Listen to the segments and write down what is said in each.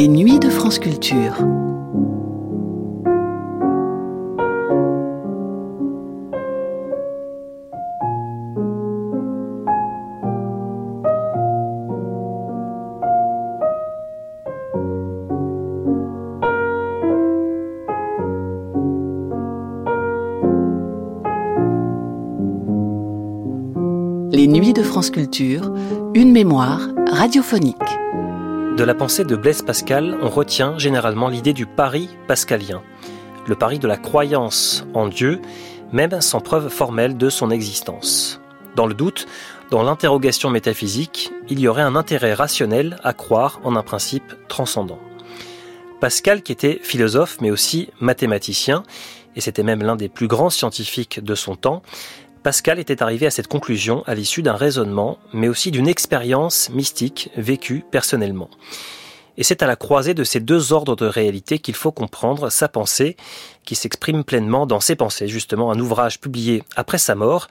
Les nuits de France Culture. Les nuits de France Culture, une mémoire radiophonique. De la pensée de Blaise Pascal, on retient généralement l'idée du pari pascalien, le pari de la croyance en Dieu, même sans preuve formelle de son existence. Dans le doute, dans l'interrogation métaphysique, il y aurait un intérêt rationnel à croire en un principe transcendant. Pascal, qui était philosophe mais aussi mathématicien, et c'était même l'un des plus grands scientifiques de son temps, Pascal était arrivé à cette conclusion à l'issue d'un raisonnement, mais aussi d'une expérience mystique vécue personnellement. Et c'est à la croisée de ces deux ordres de réalité qu'il faut comprendre sa pensée, qui s'exprime pleinement dans ses pensées, justement un ouvrage publié après sa mort,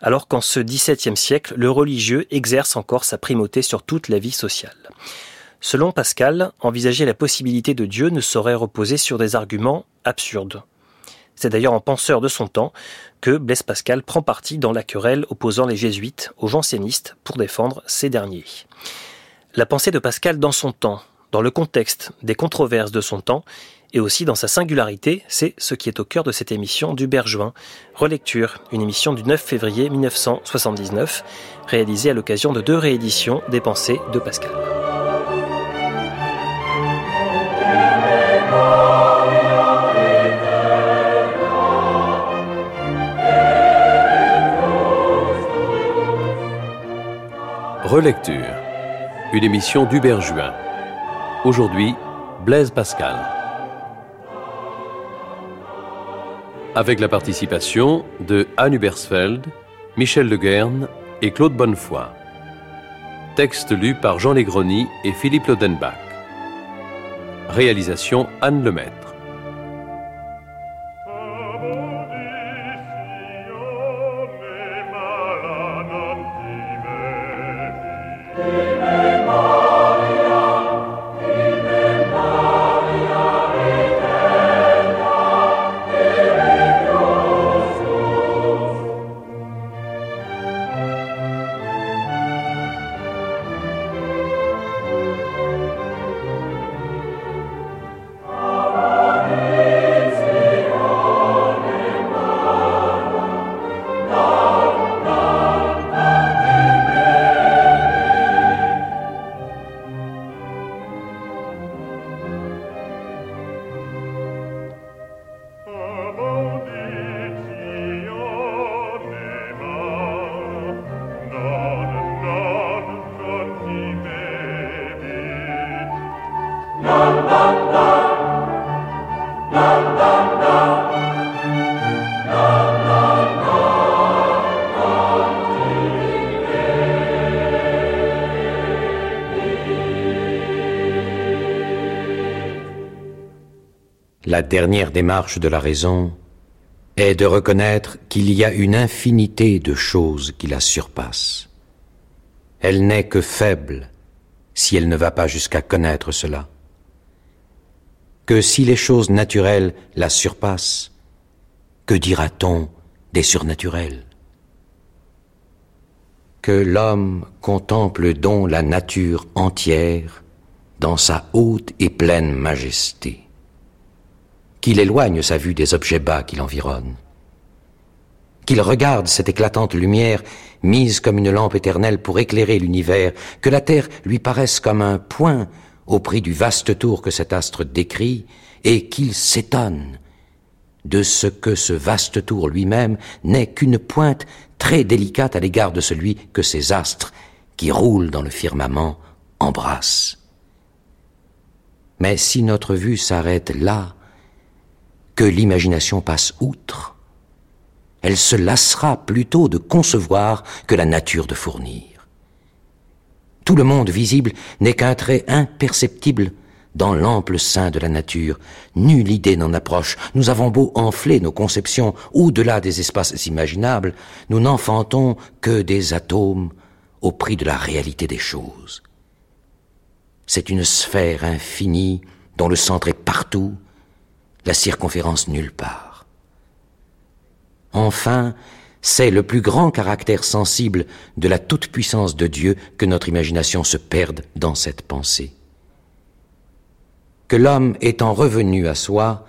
alors qu'en ce XVIIe siècle, le religieux exerce encore sa primauté sur toute la vie sociale. Selon Pascal, envisager la possibilité de Dieu ne saurait reposer sur des arguments absurdes. C'est d'ailleurs en penseur de son temps que Blaise Pascal prend parti dans la querelle opposant les jésuites aux jansénistes pour défendre ces derniers. La pensée de Pascal dans son temps, dans le contexte des controverses de son temps, et aussi dans sa singularité, c'est ce qui est au cœur de cette émission du Bergevin, Relecture, une émission du 9 février 1979, réalisée à l'occasion de deux rééditions des pensées de Pascal. Relecture, une émission d'Hubert Juin. Aujourd'hui, Blaise Pascal. Avec la participation de Anne Hubersfeld, Michel Leguerne et Claude Bonnefoy. Texte lu par Jean Legroni et Philippe Lodenbach. Réalisation Anne Lemaitre. Dernière démarche de la raison est de reconnaître qu'il y a une infinité de choses qui la surpassent. Elle n'est que faible si elle ne va pas jusqu'à connaître cela. Que si les choses naturelles la surpassent, que dira-t-on des surnaturels Que l'homme contemple donc la nature entière dans sa haute et pleine majesté qu'il éloigne sa vue des objets bas qui l'environnent, qu'il regarde cette éclatante lumière mise comme une lampe éternelle pour éclairer l'univers, que la Terre lui paraisse comme un point au prix du vaste tour que cet astre décrit, et qu'il s'étonne de ce que ce vaste tour lui-même n'est qu'une pointe très délicate à l'égard de celui que ces astres qui roulent dans le firmament embrassent. Mais si notre vue s'arrête là, que l'imagination passe outre, elle se lassera plutôt de concevoir que la nature de fournir. Tout le monde visible n'est qu'un trait imperceptible dans l'ample sein de la nature. Nulle idée n'en approche. Nous avons beau enfler nos conceptions au-delà des espaces imaginables, nous n'enfantons que des atomes au prix de la réalité des choses. c'est une sphère infinie dont le centre est partout, la circonférence nulle part. Enfin, c'est le plus grand caractère sensible de la toute-puissance de Dieu que notre imagination se perde dans cette pensée. Que l'homme étant revenu à soi,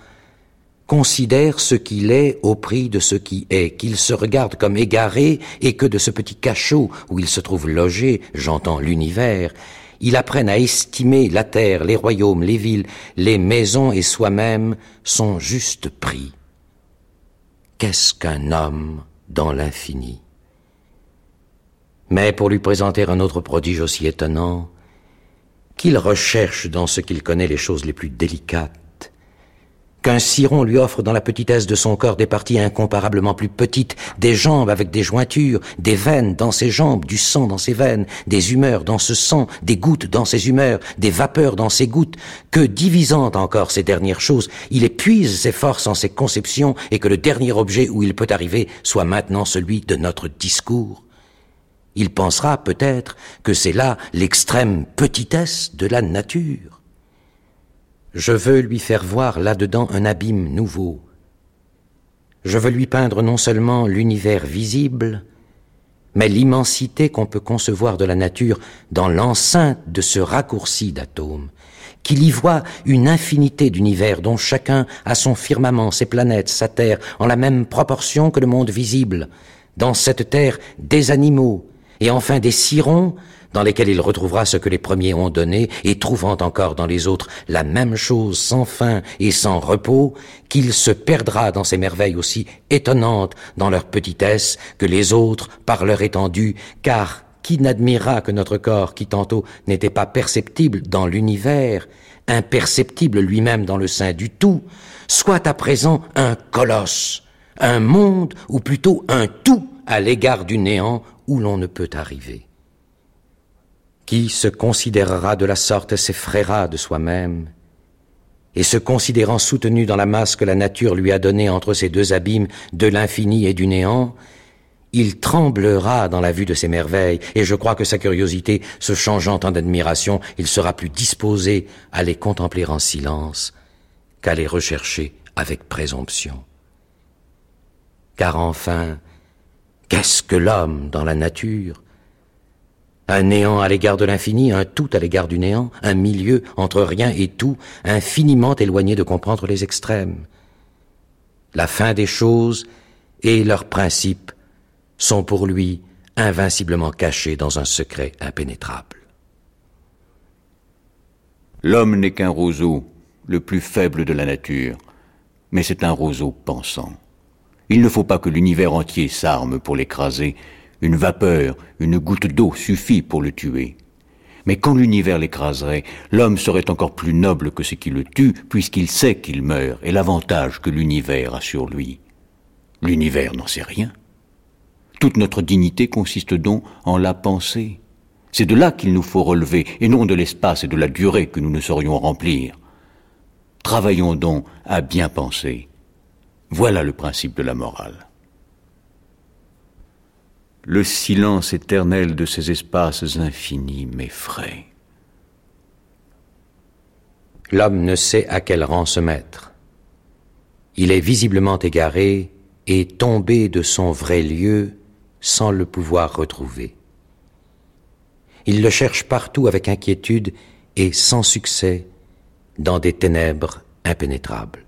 considère ce qu'il est au prix de ce qui est, qu'il se regarde comme égaré et que de ce petit cachot où il se trouve logé, j'entends l'univers, il apprenne à estimer la terre, les royaumes, les villes, les maisons et soi-même son juste prix. Qu'est-ce qu'un homme dans l'infini? Mais pour lui présenter un autre prodige aussi étonnant, qu'il recherche dans ce qu'il connaît les choses les plus délicates, qu'un ciron lui offre dans la petitesse de son corps des parties incomparablement plus petites, des jambes avec des jointures, des veines dans ses jambes, du sang dans ses veines, des humeurs dans ce sang, des gouttes dans ses humeurs, des vapeurs dans ses gouttes, que divisant encore ces dernières choses, il épuise ses forces en ses conceptions et que le dernier objet où il peut arriver soit maintenant celui de notre discours. Il pensera peut-être que c'est là l'extrême petitesse de la nature. Je veux lui faire voir là-dedans un abîme nouveau. Je veux lui peindre non seulement l'univers visible, mais l'immensité qu'on peut concevoir de la nature dans l'enceinte de ce raccourci d'atomes, qu'il y voit une infinité d'univers dont chacun a son firmament, ses planètes, sa terre, en la même proportion que le monde visible, dans cette terre des animaux, et enfin des cirons dans lesquels il retrouvera ce que les premiers ont donné, et trouvant encore dans les autres la même chose sans fin et sans repos, qu'il se perdra dans ces merveilles aussi étonnantes dans leur petitesse que les autres par leur étendue, car qui n'admirera que notre corps, qui tantôt n'était pas perceptible dans l'univers, imperceptible lui-même dans le sein du tout, soit à présent un colosse, un monde, ou plutôt un tout à l'égard du néant où l'on ne peut arriver. Qui se considérera de la sorte s'effraiera de soi-même, et se considérant soutenu dans la masse que la nature lui a donnée entre ces deux abîmes de l'infini et du néant, il tremblera dans la vue de ces merveilles, et je crois que sa curiosité se changeant en admiration, il sera plus disposé à les contempler en silence qu'à les rechercher avec présomption. Car enfin, qu'est-ce que l'homme dans la nature un néant à l'égard de l'infini, un tout à l'égard du néant, un milieu entre rien et tout, infiniment éloigné de comprendre les extrêmes. La fin des choses et leurs principes sont pour lui invinciblement cachés dans un secret impénétrable. L'homme n'est qu'un roseau, le plus faible de la nature, mais c'est un roseau pensant. Il ne faut pas que l'univers entier s'arme pour l'écraser, une vapeur, une goutte d'eau suffit pour le tuer. Mais quand l'univers l'écraserait, l'homme serait encore plus noble que ce qui le tue, puisqu'il sait qu'il meurt, et l'avantage que l'univers a sur lui. L'univers n'en sait rien. Toute notre dignité consiste donc en la pensée. C'est de là qu'il nous faut relever, et non de l'espace et de la durée que nous ne saurions remplir. Travaillons donc à bien penser. Voilà le principe de la morale le silence éternel de ces espaces infinis m'effraie. L'homme ne sait à quel rang se mettre. Il est visiblement égaré et tombé de son vrai lieu sans le pouvoir retrouver. Il le cherche partout avec inquiétude et sans succès dans des ténèbres impénétrables.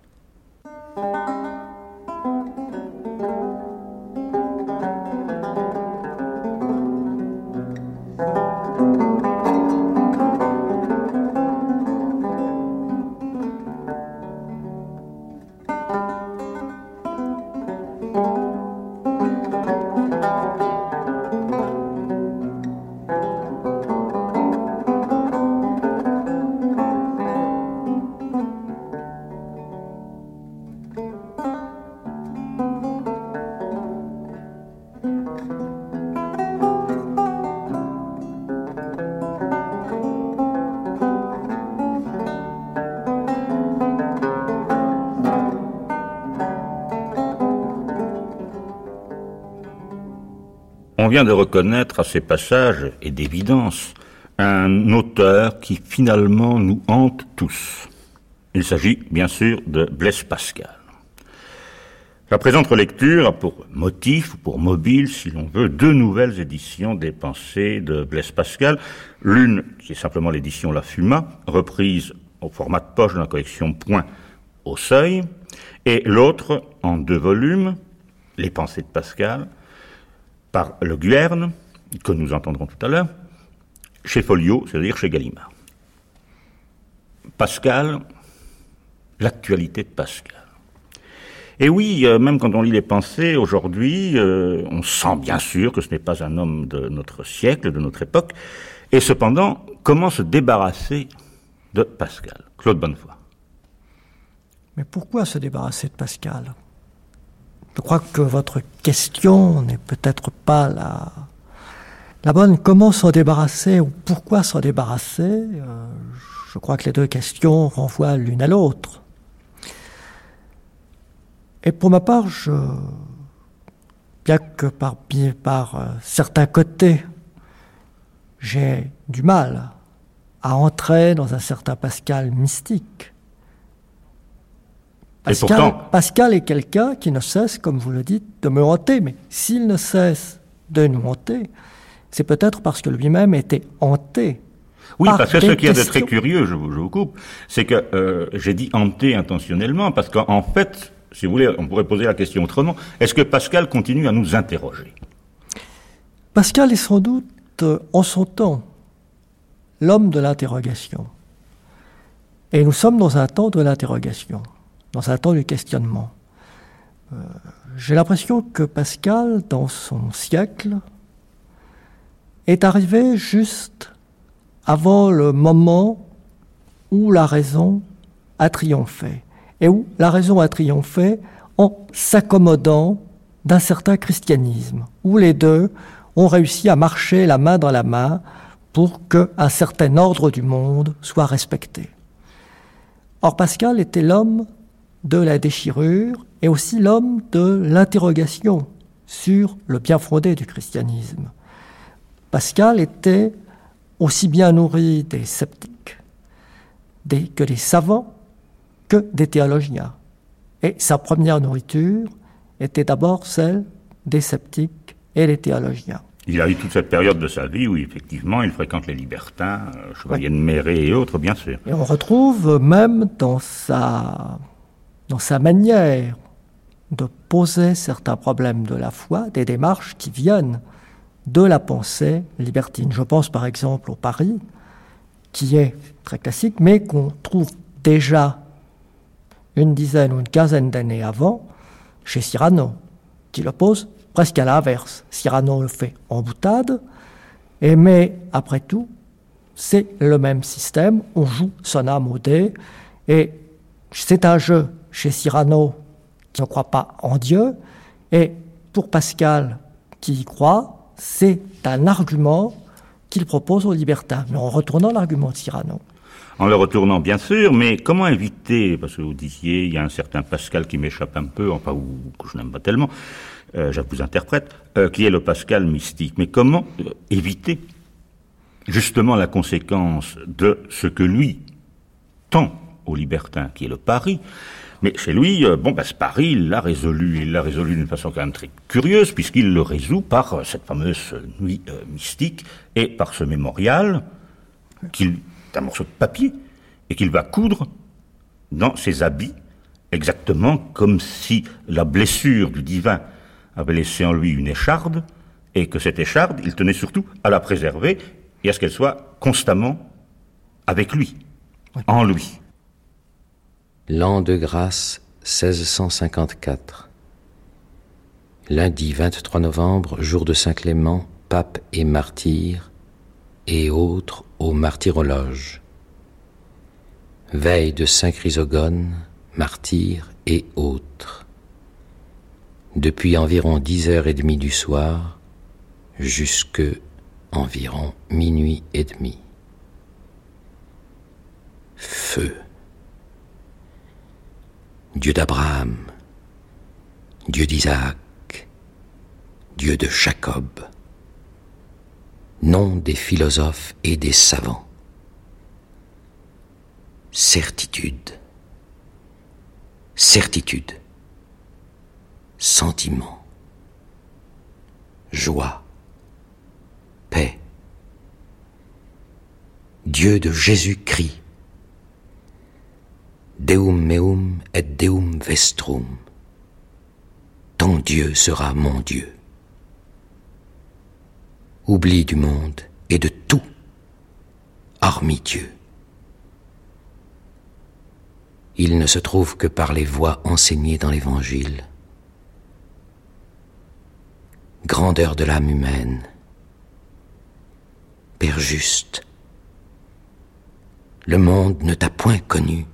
De reconnaître à ces passages, et d'évidence, un auteur qui finalement nous hante tous. Il s'agit bien sûr de Blaise Pascal. La présente lecture a pour motif, ou pour mobile, si l'on veut, deux nouvelles éditions des pensées de Blaise Pascal. L'une, qui est simplement l'édition La Fuma, reprise au format de poche de la collection Point au Seuil, et l'autre, en deux volumes, Les pensées de Pascal, par Le Guerne, que nous entendrons tout à l'heure, chez Folio, c'est-à-dire chez Gallimard. Pascal, l'actualité de Pascal. Et oui, euh, même quand on lit les pensées aujourd'hui, euh, on sent bien sûr que ce n'est pas un homme de notre siècle, de notre époque. Et cependant, comment se débarrasser de Pascal? Claude Bonnefoy. Mais pourquoi se débarrasser de Pascal? Je crois que votre question n'est peut-être pas la, la bonne. Comment s'en débarrasser ou pourquoi s'en débarrasser? Euh, Je crois que les deux questions renvoient l'une à l'autre. Et pour ma part, je, bien que par, par euh, certains côtés, j'ai du mal à entrer dans un certain Pascal mystique. Pascal, Pascal est quelqu'un qui ne cesse, comme vous le dites, de me hanter, mais s'il ne cesse de nous hanter, c'est peut-être parce que lui-même était hanté. Oui, parce que ce qui est de très curieux, je vous, je vous coupe, c'est que euh, j'ai dit hanté intentionnellement, parce qu'en fait, si vous voulez, on pourrait poser la question autrement, est-ce que Pascal continue à nous interroger? Pascal est sans doute, euh, en son temps, l'homme de l'interrogation. Et nous sommes dans un temps de l'interrogation dans un temps du questionnement. Euh, j'ai l'impression que Pascal, dans son siècle, est arrivé juste avant le moment où la raison a triomphé, et où la raison a triomphé en s'accommodant d'un certain christianisme, où les deux ont réussi à marcher la main dans la main pour qu'un certain ordre du monde soit respecté. Or Pascal était l'homme de la déchirure et aussi l'homme de l'interrogation sur le bien fondé du christianisme. Pascal était aussi bien nourri des sceptiques des, que des savants que des théologiens. Et sa première nourriture était d'abord celle des sceptiques et des théologiens. Il a eu toute cette période de sa vie où, effectivement, il fréquente les libertins, euh, chevaliers de Méré et autres, bien sûr. Et on retrouve même dans sa dans sa manière de poser certains problèmes de la foi, des démarches qui viennent de la pensée libertine. Je pense par exemple au Paris, qui est très classique, mais qu'on trouve déjà une dizaine ou une quinzaine d'années avant chez Cyrano, qui le pose presque à l'inverse. Cyrano le fait en boutade, et mais après tout, c'est le même système, on joue son âme au dé, et c'est un jeu chez Cyrano qui ne croit pas en Dieu, et pour Pascal qui y croit, c'est un argument qu'il propose aux libertins, mais en retournant l'argument de Cyrano. En le retournant, bien sûr, mais comment éviter, parce que vous disiez, il y a un certain Pascal qui m'échappe un peu, enfin, ou que je n'aime pas tellement, euh, je vous interprète, euh, qui est le Pascal mystique. Mais comment euh, éviter justement la conséquence de ce que lui tend aux libertins, qui est le pari, mais chez lui, euh, bon, bah, ce pari, il l'a résolu. Il l'a résolu d'une façon quand même très curieuse, puisqu'il le résout par euh, cette fameuse nuit euh, mystique et par ce mémorial, qu'il est un morceau de papier, et qu'il va coudre dans ses habits, exactement comme si la blessure du divin avait laissé en lui une écharde, et que cette écharde, il tenait surtout à la préserver et à ce qu'elle soit constamment avec lui, en lui. L'an de grâce 1654. Lundi 23 novembre, jour de Saint Clément, pape et martyr, et autres au martyrologe. Veille de Saint Chrysogone, martyr et autres. Depuis environ dix heures et demie du soir, jusque environ minuit et demi. Feu. Dieu d'Abraham, Dieu d'Isaac, Dieu de Jacob, nom des philosophes et des savants. Certitude, certitude, sentiment, joie, paix, Dieu de Jésus-Christ, Deum meum et Deum vestrum, ton Dieu sera mon Dieu. Oubli du monde et de tout, hormis Dieu. Il ne se trouve que par les voies enseignées dans l'Évangile. Grandeur de l'âme humaine, Père juste, le monde ne t'a point connu,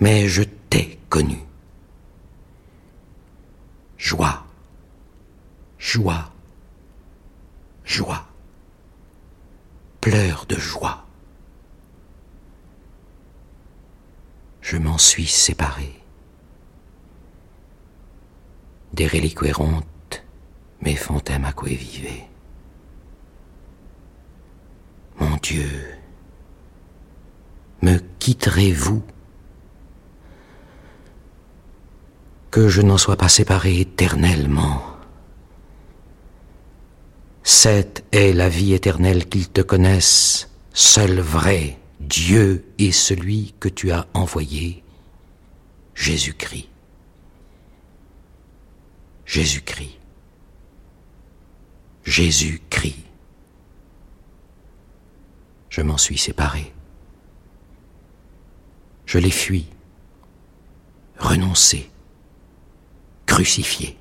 mais je t'ai connu. Joie, joie, joie, pleure de joie. Je m'en suis séparé. Des reliquerontes mes fontaines à quoi. Mon Dieu, me quitterez-vous? Que je n'en sois pas séparé éternellement. Cette est la vie éternelle qu'ils te connaissent, seul vrai Dieu est celui que tu as envoyé, Jésus-Christ. Jésus-Christ. Jésus-Christ. Je m'en suis séparé. Je l'ai fui, renoncé, crucifié.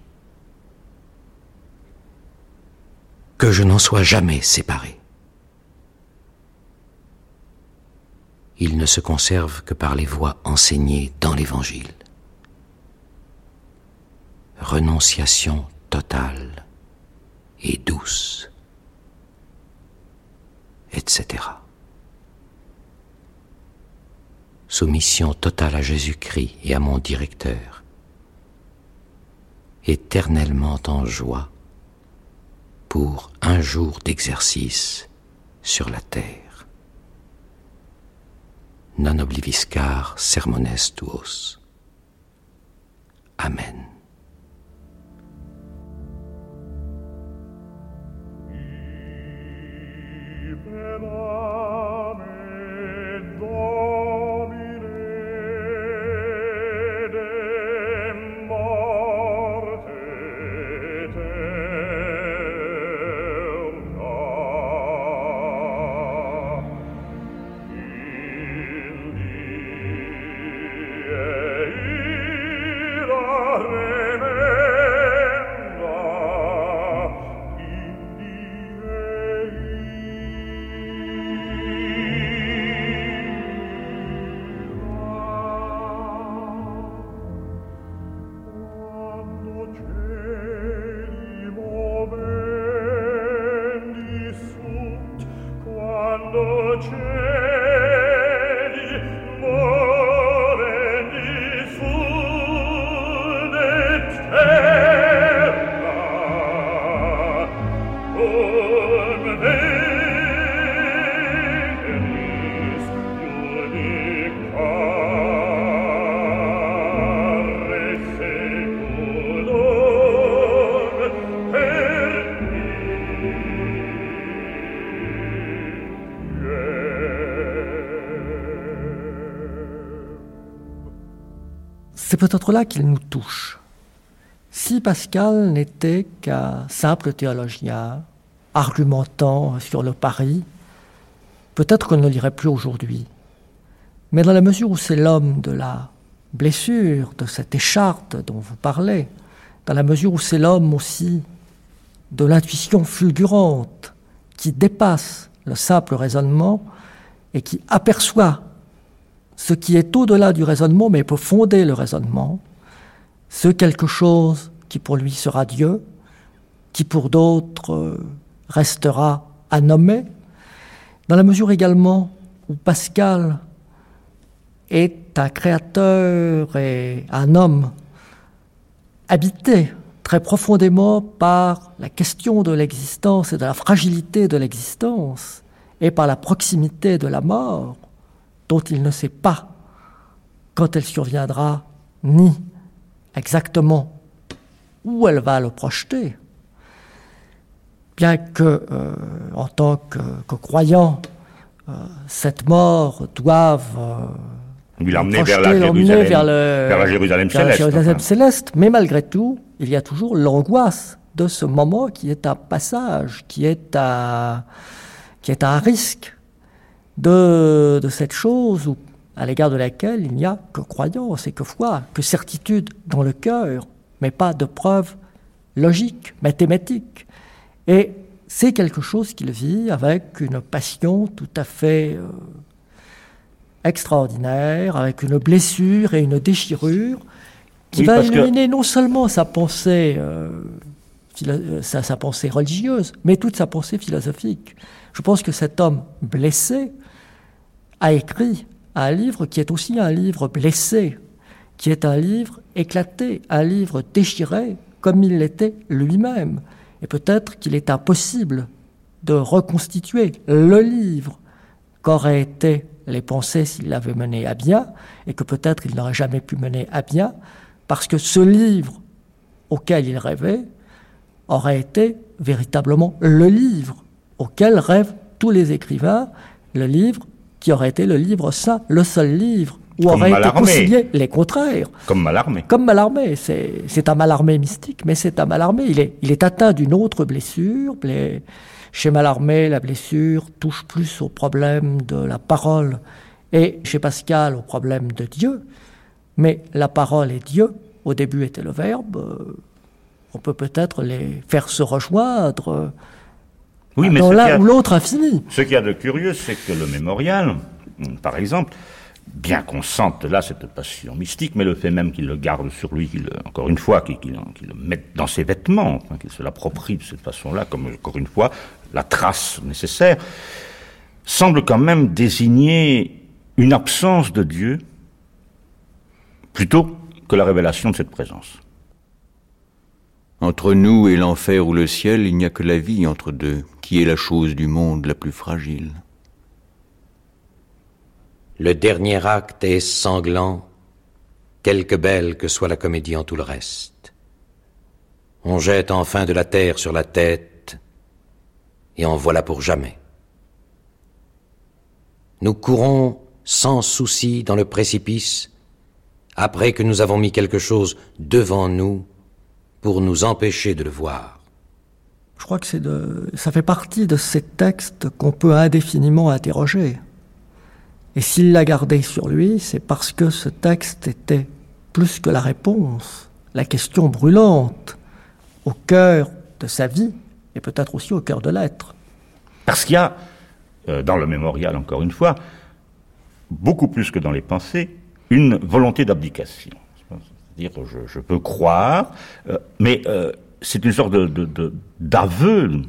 que je n'en sois jamais séparé. Il ne se conserve que par les voies enseignées dans l'Évangile. Renonciation totale et douce, etc. Soumission totale à Jésus-Christ et à mon directeur, éternellement en joie pour un jour d'exercice sur la terre. Non obliviscar sermones tuos. Amen. Peut-être là qu'il nous touche. Si Pascal n'était qu'un simple théologien, argumentant sur le pari, peut-être qu'on ne le lirait plus aujourd'hui. Mais dans la mesure où c'est l'homme de la blessure, de cette écharpe dont vous parlez, dans la mesure où c'est l'homme aussi de l'intuition fulgurante qui dépasse le simple raisonnement et qui aperçoit ce qui est au-delà du raisonnement, mais peut fonder le raisonnement, ce quelque chose qui pour lui sera Dieu, qui pour d'autres euh, restera à nommer, dans la mesure également où Pascal est un créateur et un homme habité, très profondément par la question de l'existence et de la fragilité de l'existence, et par la proximité de la mort, dont il ne sait pas quand elle surviendra, ni exactement où elle va le projeter, bien que, euh, en tant que, croyant, euh, cette mort doive euh, lui l'emmener vers, la Jérusalem, vers, la Jérusalem céleste. céleste. Mais malgré tout, il y a toujours l'angoisse de ce moment qui est un passage, qui est un, qui est un risque de, de cette chose à l'égard de laquelle il n'y a que croyance et que foi, que certitude dans le cœur, mais pas de preuve logique, mathématique. Et c'est quelque chose qu'il vit avec une passion tout à fait euh, extraordinaire, avec une blessure et une déchirure qui va illuminer non seulement sa pensée, euh, euh, sa, sa, pensée religieuse, mais toute sa pensée philosophique. Je pense que cet homme blessé a écrit un livre qui est aussi un livre blessé, qui est un livre éclaté, un livre déchiré, comme il l'était lui-même. Et peut-être qu'il est impossible de reconstituer le livre qu'auraient été les pensées s'il l'avait mené à bien, et que peut-être il n'aurait jamais pu mener à bien, parce que ce livre auquel il rêvait aurait été véritablement le livre auquel rêvent tous les écrivains, le livre qui aurait été le livre saint, le seul livre où aurait été concilié les contraires. Comme Malarmé. Comme Malarmé. C'est un Malarmé mystique, mais c'est un Malarmé. Il est, il est atteint d'une autre blessure. Chez Malarmé, la blessure touche plus au problème de la parole et chez Pascal au problème de Dieu. Mais la parole et Dieu, au début était le verbe, euh, on peut peut-être les faire se rejoindre oui, mais dans l'un ou l'autre infini. Ce qu'il y a de curieux, c'est que le mémorial, par exemple, bien qu'on sente là cette passion mystique, mais le fait même qu'il le garde sur lui, qu'il, encore une fois, qu'il, le mette dans ses vêtements, qu'il se l'approprie de cette façon-là, comme encore une fois, la trace nécessaire, semble quand même désigner une absence de Dieu plutôt que la révélation de cette présence. Entre nous et l'enfer ou le ciel, il n'y a que la vie entre deux, qui est la chose du monde la plus fragile. Le dernier acte est sanglant, quelque belle que soit la comédie en tout le reste. On jette enfin de la terre sur la tête, et en voilà pour jamais. Nous courons sans souci dans le précipice, après que nous avons mis quelque chose devant nous pour nous empêcher de le voir. Je crois que c'est de, ça fait partie de ces textes qu'on peut indéfiniment interroger. Et s'il l'a gardé sur lui, c'est parce que ce texte était plus que la réponse, la question brûlante, au cœur de sa vie et peut-être aussi au cœur de l'être. Parce qu'il y a, euh, dans le mémorial encore une fois, beaucoup plus que dans les pensées, une volonté d'abdication dire je, peux croire, euh, mais euh, c'est une sorte d'aveu, de,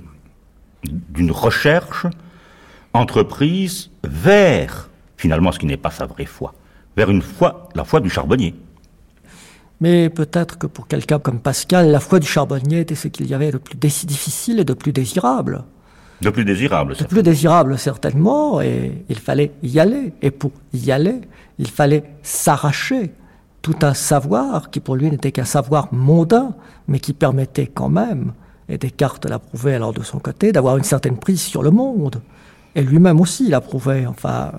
d'une recherche entreprise vers finalement ce qui n'est pas sa vraie foi, vers une foi, la foi du charbonnier. Mais peut-être que pour quelqu'un comme Pascal, la foi du charbonnier était ce qu'il y avait de plus difficile et de plus désirable. De plus désirable, De plus désirable, certainement, et il fallait y aller. Et pour y aller, il fallait s'arracher tout un savoir qui pour lui n'était qu'un savoir mondain, mais qui permettait quand même, et Descartes l'approuvait alors de son côté, d'avoir une certaine prise sur le monde. Et lui-même aussi l'approuvait, enfin,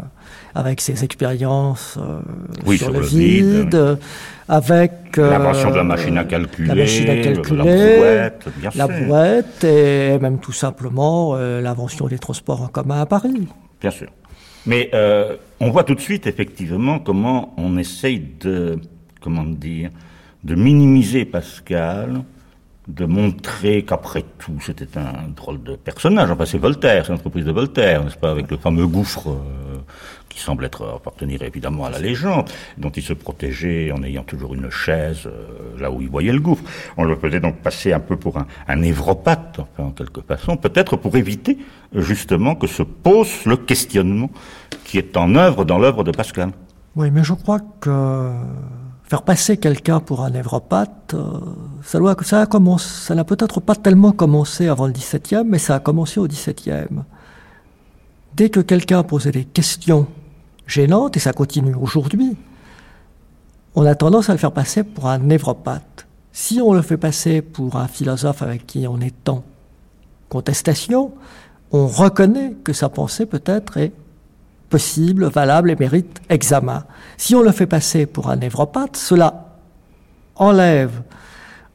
avec ses expériences euh, sur, le, vide, avec euh, l'invention de la machine à calculer, la machine à calculer, la brouette, et même tout simplement euh, l'invention des transports en commun à Paris. Bien sûr. Mais on voit tout de suite effectivement comment on essaye de comment dire, de minimiser Pascal, de montrer qu'après tout, c'était un drôle de personnage. Enfin, c'est Voltaire, c'est l'entreprise de Voltaire, n'est-ce pas, avec le fameux gouffre euh, qui semble être appartenir évidemment à la légende, dont il se protégeait en ayant toujours une chaise euh, là où il voyait le gouffre. On le faisait donc passer un peu pour un, un névropathe, enfin, en quelque façon, peut-être pour éviter justement que se pose le questionnement qui est en œuvre dans l'œuvre de Pascal. Oui, mais je crois que faire passer quelqu'un pour un névropathe, euh, ça, doit, ça, n'a peut-être pas tellement commencé avant le XVIIe, mais ça a commencé au XVIIe. Dès que quelqu'un posait des questions gênantes, et ça continue aujourd'hui, on a tendance à le faire passer pour un névropathe. Si on le fait passer pour un philosophe avec qui on est en contestation, on reconnaît que sa pensée peut-être est possible, valable et mérite examen. Si on le fait passer pour un névropathe, cela enlève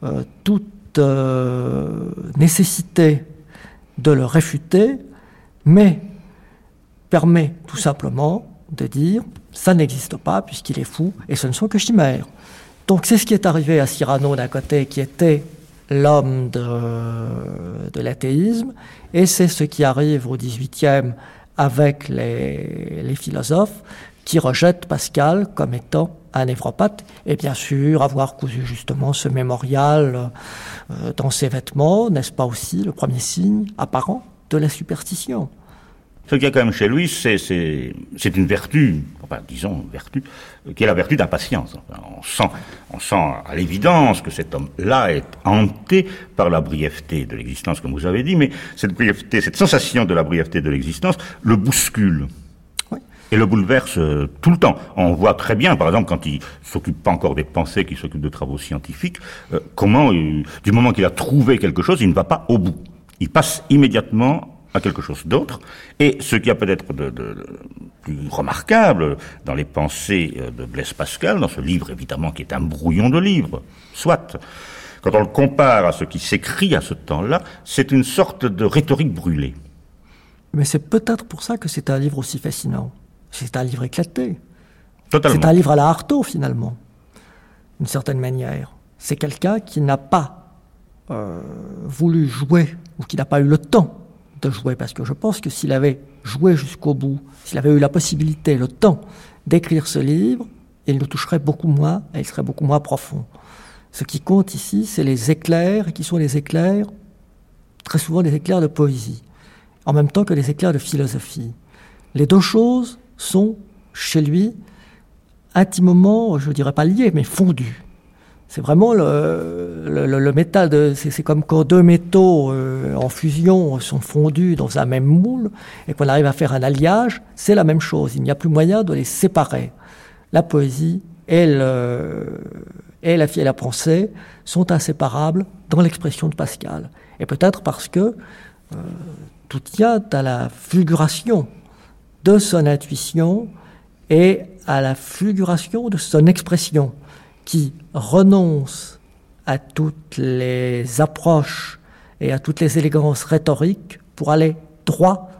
euh, toute euh, nécessité de le réfuter, mais permet tout simplement de dire ça n'existe pas puisqu'il est fou et ce ne sont que chimères. Donc c'est ce qui est arrivé à Cyrano d'un côté qui était l'homme de, l'athéisme et c'est ce qui arrive au XVIIIe avec les, philosophes qui rejettent Pascal comme étant un névropathe et bien sûr avoir cousu justement ce mémorial euh, dans ses vêtements, n'est-ce pas aussi le premier signe apparent de la superstition? Ce qu'il y a quand même chez lui, c'est une vertu, enfin, disons une vertu, qui est la vertu d'impatience. On sent, on sent à l'évidence que cet homme-là est hanté par la brièveté de l'existence, comme vous avez dit, mais cette brièveté, cette sensation de la brièveté de l'existence le bouscule. Et le bouleverse euh, tout le temps. On voit très bien, par exemple, quand il s'occupe pas encore des pensées, qu'il s'occupe de travaux scientifiques, euh, comment, euh, du moment qu'il a trouvé quelque chose, il ne va pas au bout. Il passe immédiatement à quelque chose d'autre. Et ce qui a peut-être de, plus remarquable dans les pensées euh, de Blaise Pascal, dans ce livre évidemment qui est un brouillon de livre, soit, quand on le compare à ce qui s'écrit à ce temps-là, c'est une sorte de rhétorique brûlée. Mais c'est peut-être pour ça que c'est un livre aussi fascinant. C'est un livre éclaté. Totalement. C'est un livre à la Artaud, finalement, d'une certaine manière. C'est quelqu'un qui n'a pas euh, voulu jouer, ou qui n'a pas eu le temps de jouer, parce que je pense que s'il avait joué jusqu'au bout, s'il avait eu la possibilité, le temps d'écrire ce livre, il le toucherait beaucoup moins et il serait beaucoup moins profond. Ce qui compte ici, c'est les éclairs, et qui sont les éclairs, très souvent des éclairs de poésie, en même temps que les éclairs de philosophie. Les deux choses sont, chez lui, intimement, je ne dirais pas liées, mais fondues. C'est vraiment le, le, métal, c'est comme quand deux métaux euh, en fusion sont fondus dans un même moule et qu'on arrive à faire un alliage, c'est la même chose. Il n'y a plus moyen de les séparer. La poésie et, le, et la pensée sont inséparables dans l'expression de Pascal. Et peut-être parce que euh, tout tient à la fulguration de son intuition et à la fulguration de son expression qui renonce à toutes les approches et à toutes les élégances rhétoriques pour aller droit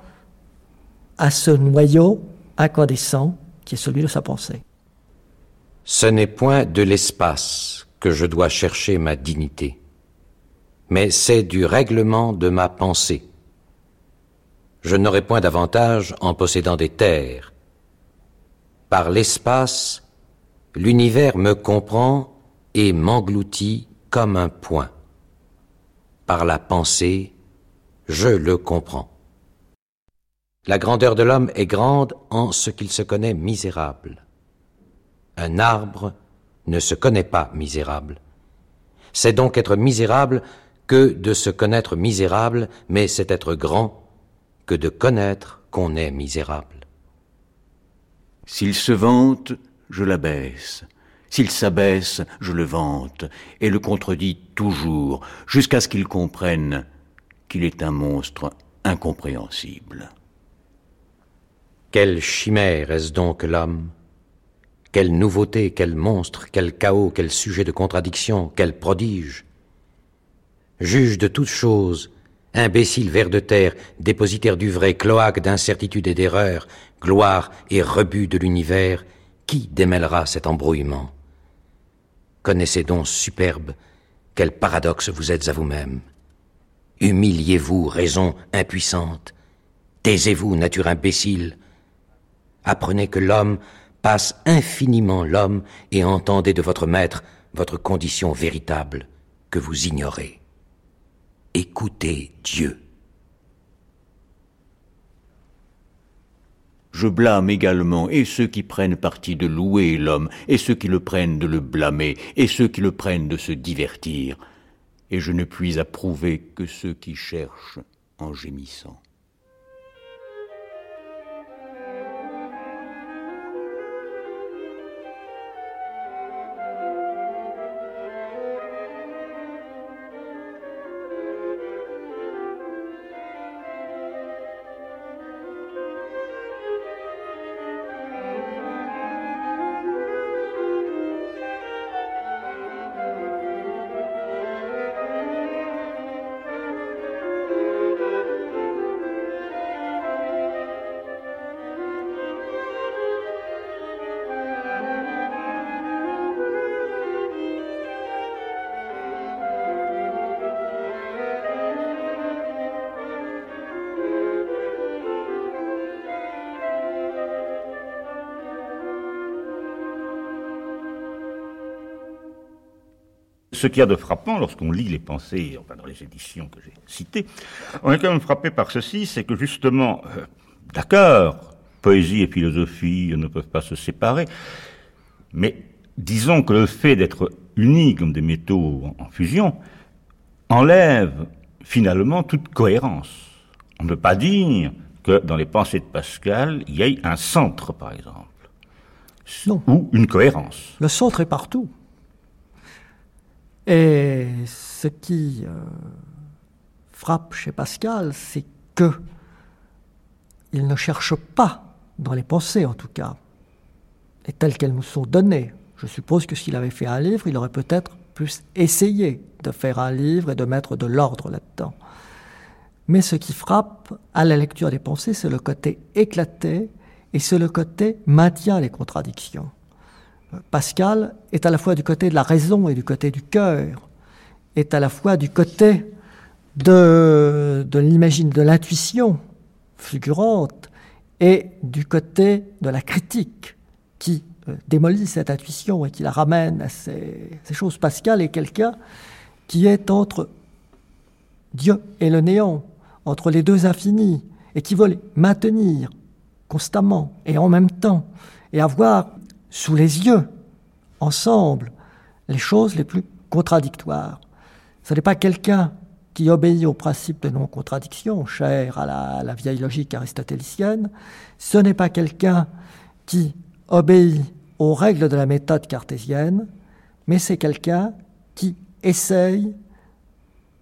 à ce noyau incandescent qui est celui de sa pensée. Ce n'est point de l'espace que je dois chercher ma dignité, mais c'est du règlement de ma pensée. Je n'aurai point d'avantage en possédant des terres. Par l'espace, l'univers me comprend et m'engloutit comme un point. Par la pensée, je le comprends. La grandeur de l'homme est grande en ce qu'il se connaît misérable. Un arbre ne se connaît pas misérable. C'est donc être misérable que de se connaître misérable, mais c'est être grand que de connaître qu'on est misérable. S'il se vante, je l'abaisse. S'il s'abaisse, je le vante, et le contredis toujours, jusqu'à ce qu'il comprenne qu'il est un monstre incompréhensible. Quelle chimère est-ce donc l'homme Quelle nouveauté, quel monstre, quel chaos, quel sujet de contradiction, quel prodige? Juge de toutes choses, imbécile ver de terre, dépositaire du vrai, cloaque d'incertitude et d'erreur, gloire et rebut de l'univers, qui démêlera cet embrouillement? Connaissez donc, superbe, quel paradoxe vous êtes à vous-même. Humiliez-vous, raison impuissante. Taisez-vous, nature imbécile. Apprenez que l'homme passe infiniment l'homme et entendez de votre maître votre condition véritable que vous ignorez. Écoutez Dieu. Je blâme également et ceux qui prennent parti de louer l'homme, et ceux qui le prennent de le blâmer, et ceux qui le prennent de se divertir. Et je ne puis approuver que ceux qui cherchent en gémissant. Ce qu'il y a de frappant lorsqu'on lit les pensées, enfin dans les éditions que j'ai citées, on est quand même frappé par ceci, c'est que justement, euh, d'accord, poésie et philosophie ne peuvent pas se séparer, mais disons que le fait d'être unis comme des métaux en fusion enlève finalement toute cohérence. On ne peut pas dire que dans les pensées de Pascal, il y ait un centre, par exemple. Non. Ou une cohérence. Le centre est partout. Et ce qui euh, frappe chez Pascal, c'est que il ne cherche pas, dans les pensées en tout cas, et telles qu'elles nous sont données. Je suppose que s'il avait fait un livre, il aurait peut-être plus essayé de faire un livre et de mettre de l'ordre là-dedans. Mais ce qui frappe à la lecture des pensées, c'est le côté éclaté et c'est le côté maintient les contradictions. Pascal est à la fois du côté de la raison et du côté du cœur, est à la fois du côté de, l'imagine, de l'intuition fulgurante et du côté de la critique qui euh, démolit cette intuition et qui la ramène à ces, choses. Pascal est quelqu'un qui est entre Dieu et le néant, entre les deux infinis, et qui veut maintenir constamment et en même temps, et avoir sous les yeux, ensemble, les choses les plus contradictoires. Ce n'est pas quelqu'un qui obéit au principe de non-contradiction, cher à la, vieille logique aristotélicienne, ce n'est pas quelqu'un qui obéit aux règles de la méthode cartésienne, mais c'est quelqu'un qui essaye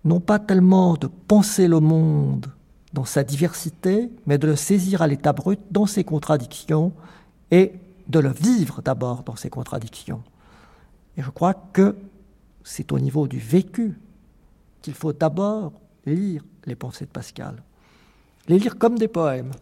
non pas tellement de penser le monde dans sa diversité, mais de le saisir à l'état brut dans ses contradictions et de le vivre d'abord dans ses contradictions. Et je crois que c'est au niveau du vécu qu'il faut d'abord lire les pensées de Pascal. Les lire comme des poèmes.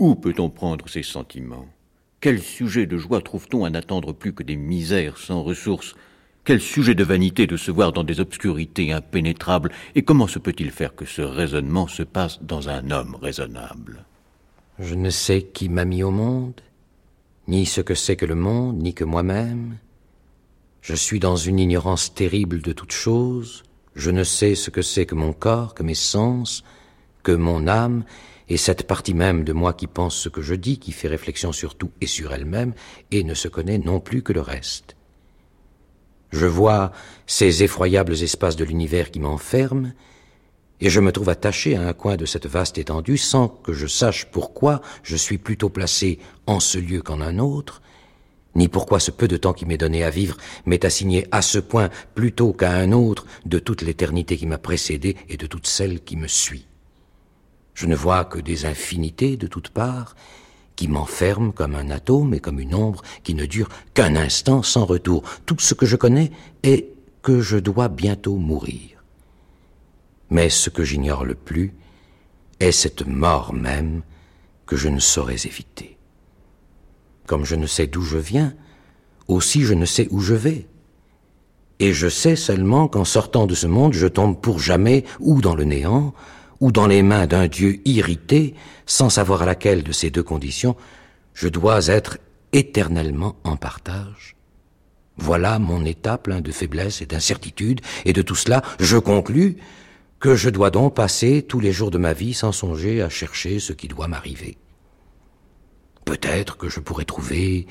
Où peut-on prendre ces sentiments? Quel sujet de joie trouve-t-on à n'attendre plus que des misères sans ressources? Quel sujet de vanité de se voir dans des obscurités impénétrables? Et comment se peut-il faire que ce raisonnement se passe dans un homme raisonnable? Je ne sais qui m'a mis au monde, ni ce que c'est que le monde, ni que moi-même. Je suis dans une ignorance terrible de toutes choses. Je ne sais ce que c'est que mon corps, que mes sens, que mon âme, et cette partie même de moi qui pense ce que je dis, qui fait réflexion sur tout et sur elle-même, et ne se connaît non plus que le reste. Je vois ces effroyables espaces de l'univers qui m'enferment, et je me trouve attaché à un coin de cette vaste étendue sans que je sache pourquoi je suis plutôt placé en ce lieu qu'en un autre, ni pourquoi ce peu de temps qui m'est donné à vivre m'est assigné à ce point plutôt qu'à un autre de toute l'éternité qui m'a précédé et de toute celle qui me suit. Je ne vois que des infinités de toutes parts, qui m'enferment comme un atome et comme une ombre qui ne dure qu'un instant sans retour. Tout ce que je connais est que je dois bientôt mourir. Mais ce que j'ignore le plus est cette mort même que je ne saurais éviter. Comme je ne sais d'où je viens, aussi je ne sais où je vais. Et je sais seulement qu'en sortant de ce monde, je tombe pour jamais ou dans le néant, ou dans les mains d'un Dieu irrité, sans savoir à laquelle de ces deux conditions je dois être éternellement en partage. Voilà mon état plein de faiblesse et d'incertitude, et de tout cela, je conclus que je dois donc passer tous les jours de ma vie sans songer à chercher ce qui doit m'arriver. Peut-être que je pourrais trouver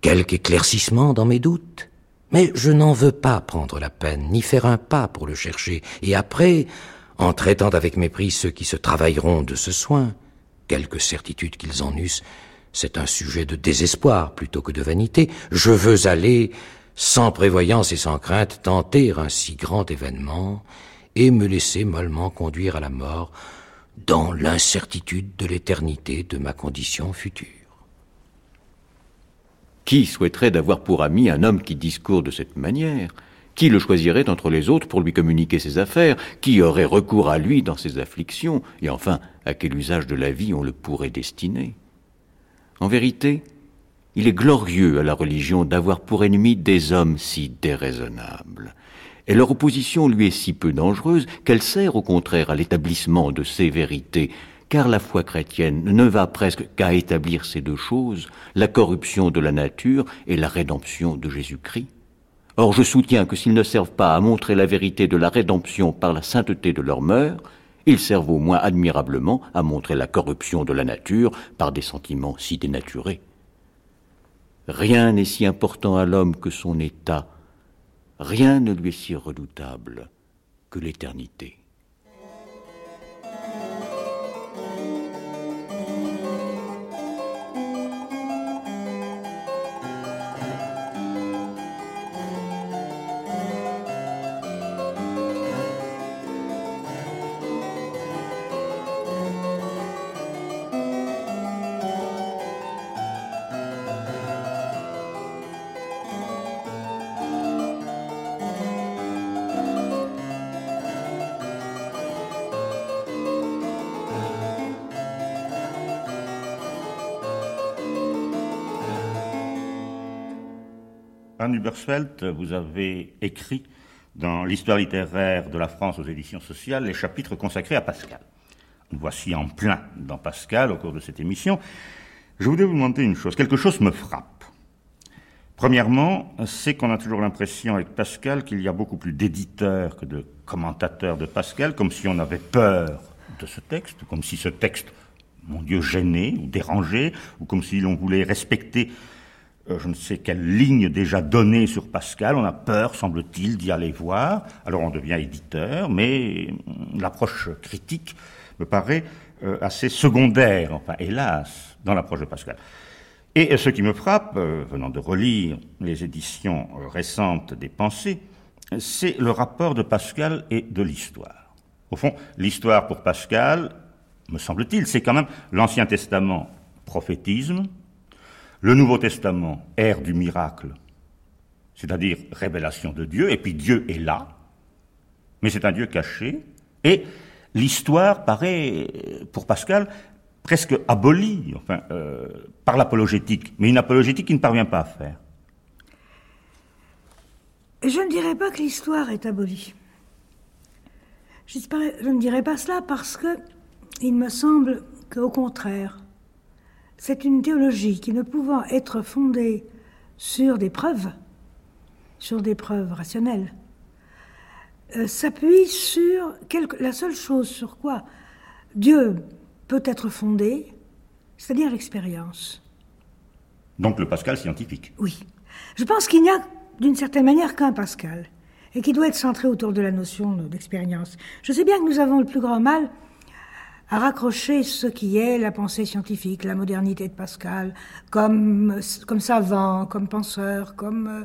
quelque éclaircissement dans mes doutes, mais je n'en veux pas prendre la peine, ni faire un pas pour le chercher, et après, en traitant avec mépris ceux qui se travailleront de ce soin, quelque certitude qu'ils en eussent, c'est un sujet de désespoir plutôt que de vanité, je veux aller, sans prévoyance et sans crainte, tenter un si grand événement, et me laisser mollement conduire à la mort dans l'incertitude de l'éternité de ma condition future. Qui souhaiterait d'avoir pour ami un homme qui discourt de cette manière? Qui le choisirait entre les autres pour lui communiquer ses affaires? Qui aurait recours à lui dans ses afflictions? Et enfin, à quel usage de la vie on le pourrait destiner? En vérité, il est glorieux à la religion d'avoir pour ennemi des hommes si déraisonnables. Et leur opposition lui est si peu dangereuse qu'elle sert au contraire à l'établissement de ces vérités, car la foi chrétienne ne va presque qu'à établir ces deux choses, la corruption de la nature et la rédemption de Jésus-Christ. Or je soutiens que s'ils ne servent pas à montrer la vérité de la rédemption par la sainteté de leurs mœurs, ils servent au moins admirablement à montrer la corruption de la nature par des sentiments si dénaturés. Rien n'est si important à l'homme que son état, Rien ne lui est si redoutable que l'éternité. Vous avez écrit dans l'histoire littéraire de la France aux éditions sociales les chapitres consacrés à Pascal. Nous voici en plein dans Pascal au cours de cette émission. Je voulais vous demander une chose. Quelque chose me frappe. Premièrement, c'est qu'on a toujours l'impression avec Pascal qu'il y a beaucoup plus d'éditeurs que de commentateurs de Pascal, comme si on avait peur de ce texte, comme si ce texte, mon Dieu, gênait ou dérangeait, ou comme si l'on voulait respecter je ne sais quelle ligne déjà donnée sur Pascal. On a peur, semble-t-il, d'y aller voir. Alors on devient éditeur, mais hum, l'approche critique me paraît euh, assez secondaire, enfin hélas, dans l'approche de Pascal. Et ce qui me frappe, euh, venant de relire les éditions récentes des Pensées, c'est le rapport de Pascal et de l'histoire. Au fond, l'histoire pour Pascal, me semble-t-il, c'est quand même l'Ancien Testament prophétisme, le Nouveau Testament, ère du miracle, c'est-à-dire révélation de Dieu, et puis Dieu est là, mais c'est un Dieu caché, et l'histoire paraît, pour Pascal, presque abolie enfin, euh, par l'apologétique, mais une apologétique qui ne parvient pas à faire. Je ne dirais pas que l'histoire est abolie. Je ne dirais pas cela parce que il me semble qu'au contraire, c'est une théologie qui, ne pouvant être fondée sur des preuves, sur des preuves rationnelles, euh, s'appuie sur la seule chose sur quoi Dieu peut être fondé, c'est-à-dire l'expérience. Donc le Pascal scientifique. Oui. Je pense qu'il n'y a d'une certaine manière qu'un Pascal, et qui doit être centré autour de la notion d'expérience. Je sais bien que nous avons le plus grand mal à raccrocher ce qui est la pensée scientifique, la modernité de Pascal, comme, comme savant, comme penseur, comme euh,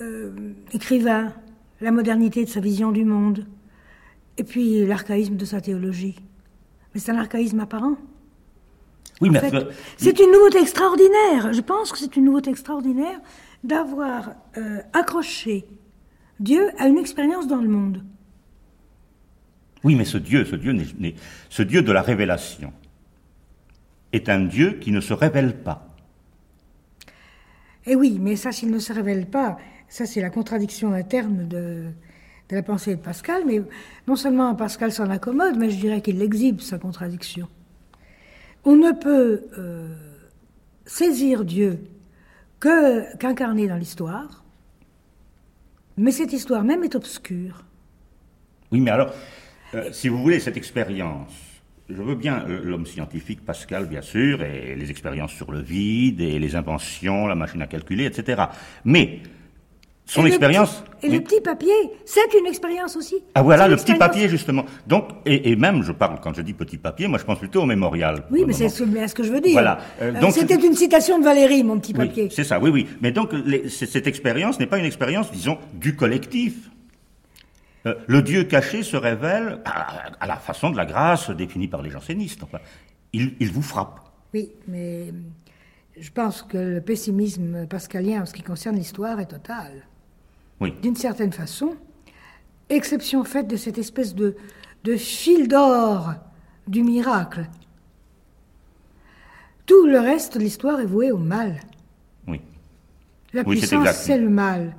euh, écrivain, la modernité de sa vision du monde, et puis l'archaïsme de sa théologie. Mais c'est un archaïsme apparent. Oui, mais c'est une nouveauté extraordinaire. Je pense que c'est une nouveauté extraordinaire d'avoir euh, accroché Dieu à une expérience dans le monde. Oui, mais ce Dieu, ce Dieu, ce Dieu de la révélation est un Dieu qui ne se révèle pas. Eh oui, mais ça, s'il ne se révèle pas, ça c'est la contradiction interne de, de, la pensée de Pascal, mais non seulement Pascal s'en accommode, mais je dirais qu'il exhibe, sa contradiction. On ne peut euh, saisir Dieu que qu'incarné dans l'histoire, mais cette histoire même est obscure. Oui, mais alors, euh, si vous voulez, cette expérience, je veux bien euh, l'homme scientifique, Pascal, bien sûr, et les expériences sur le vide, et les inventions, la machine à calculer, etc. Mais son expérience. Et le petit papier, c'est une expérience aussi. Ah voilà, le petit papier, justement. Donc, et, même, je parle, quand je dis petit papier, moi je pense plutôt au mémorial. Oui, mais c'est ce, que je veux dire. Voilà. Euh, donc, C'était une citation de Valérie, mon petit papier. c'est ça, oui, oui. Mais donc, cette expérience n'est pas une expérience, disons, du collectif. Euh, le Dieu caché se révèle à, la façon de la grâce définie par les jansénistes. Enfin, il, vous frappe. Oui, mais euh, je pense que le pessimisme pascalien en ce qui concerne l'histoire est total. Oui. D'une certaine façon, exception faite de cette espèce de, de fil d'or du miracle. Tout le reste de l'histoire est voué au mal. Oui. La puissance, c'est le mal.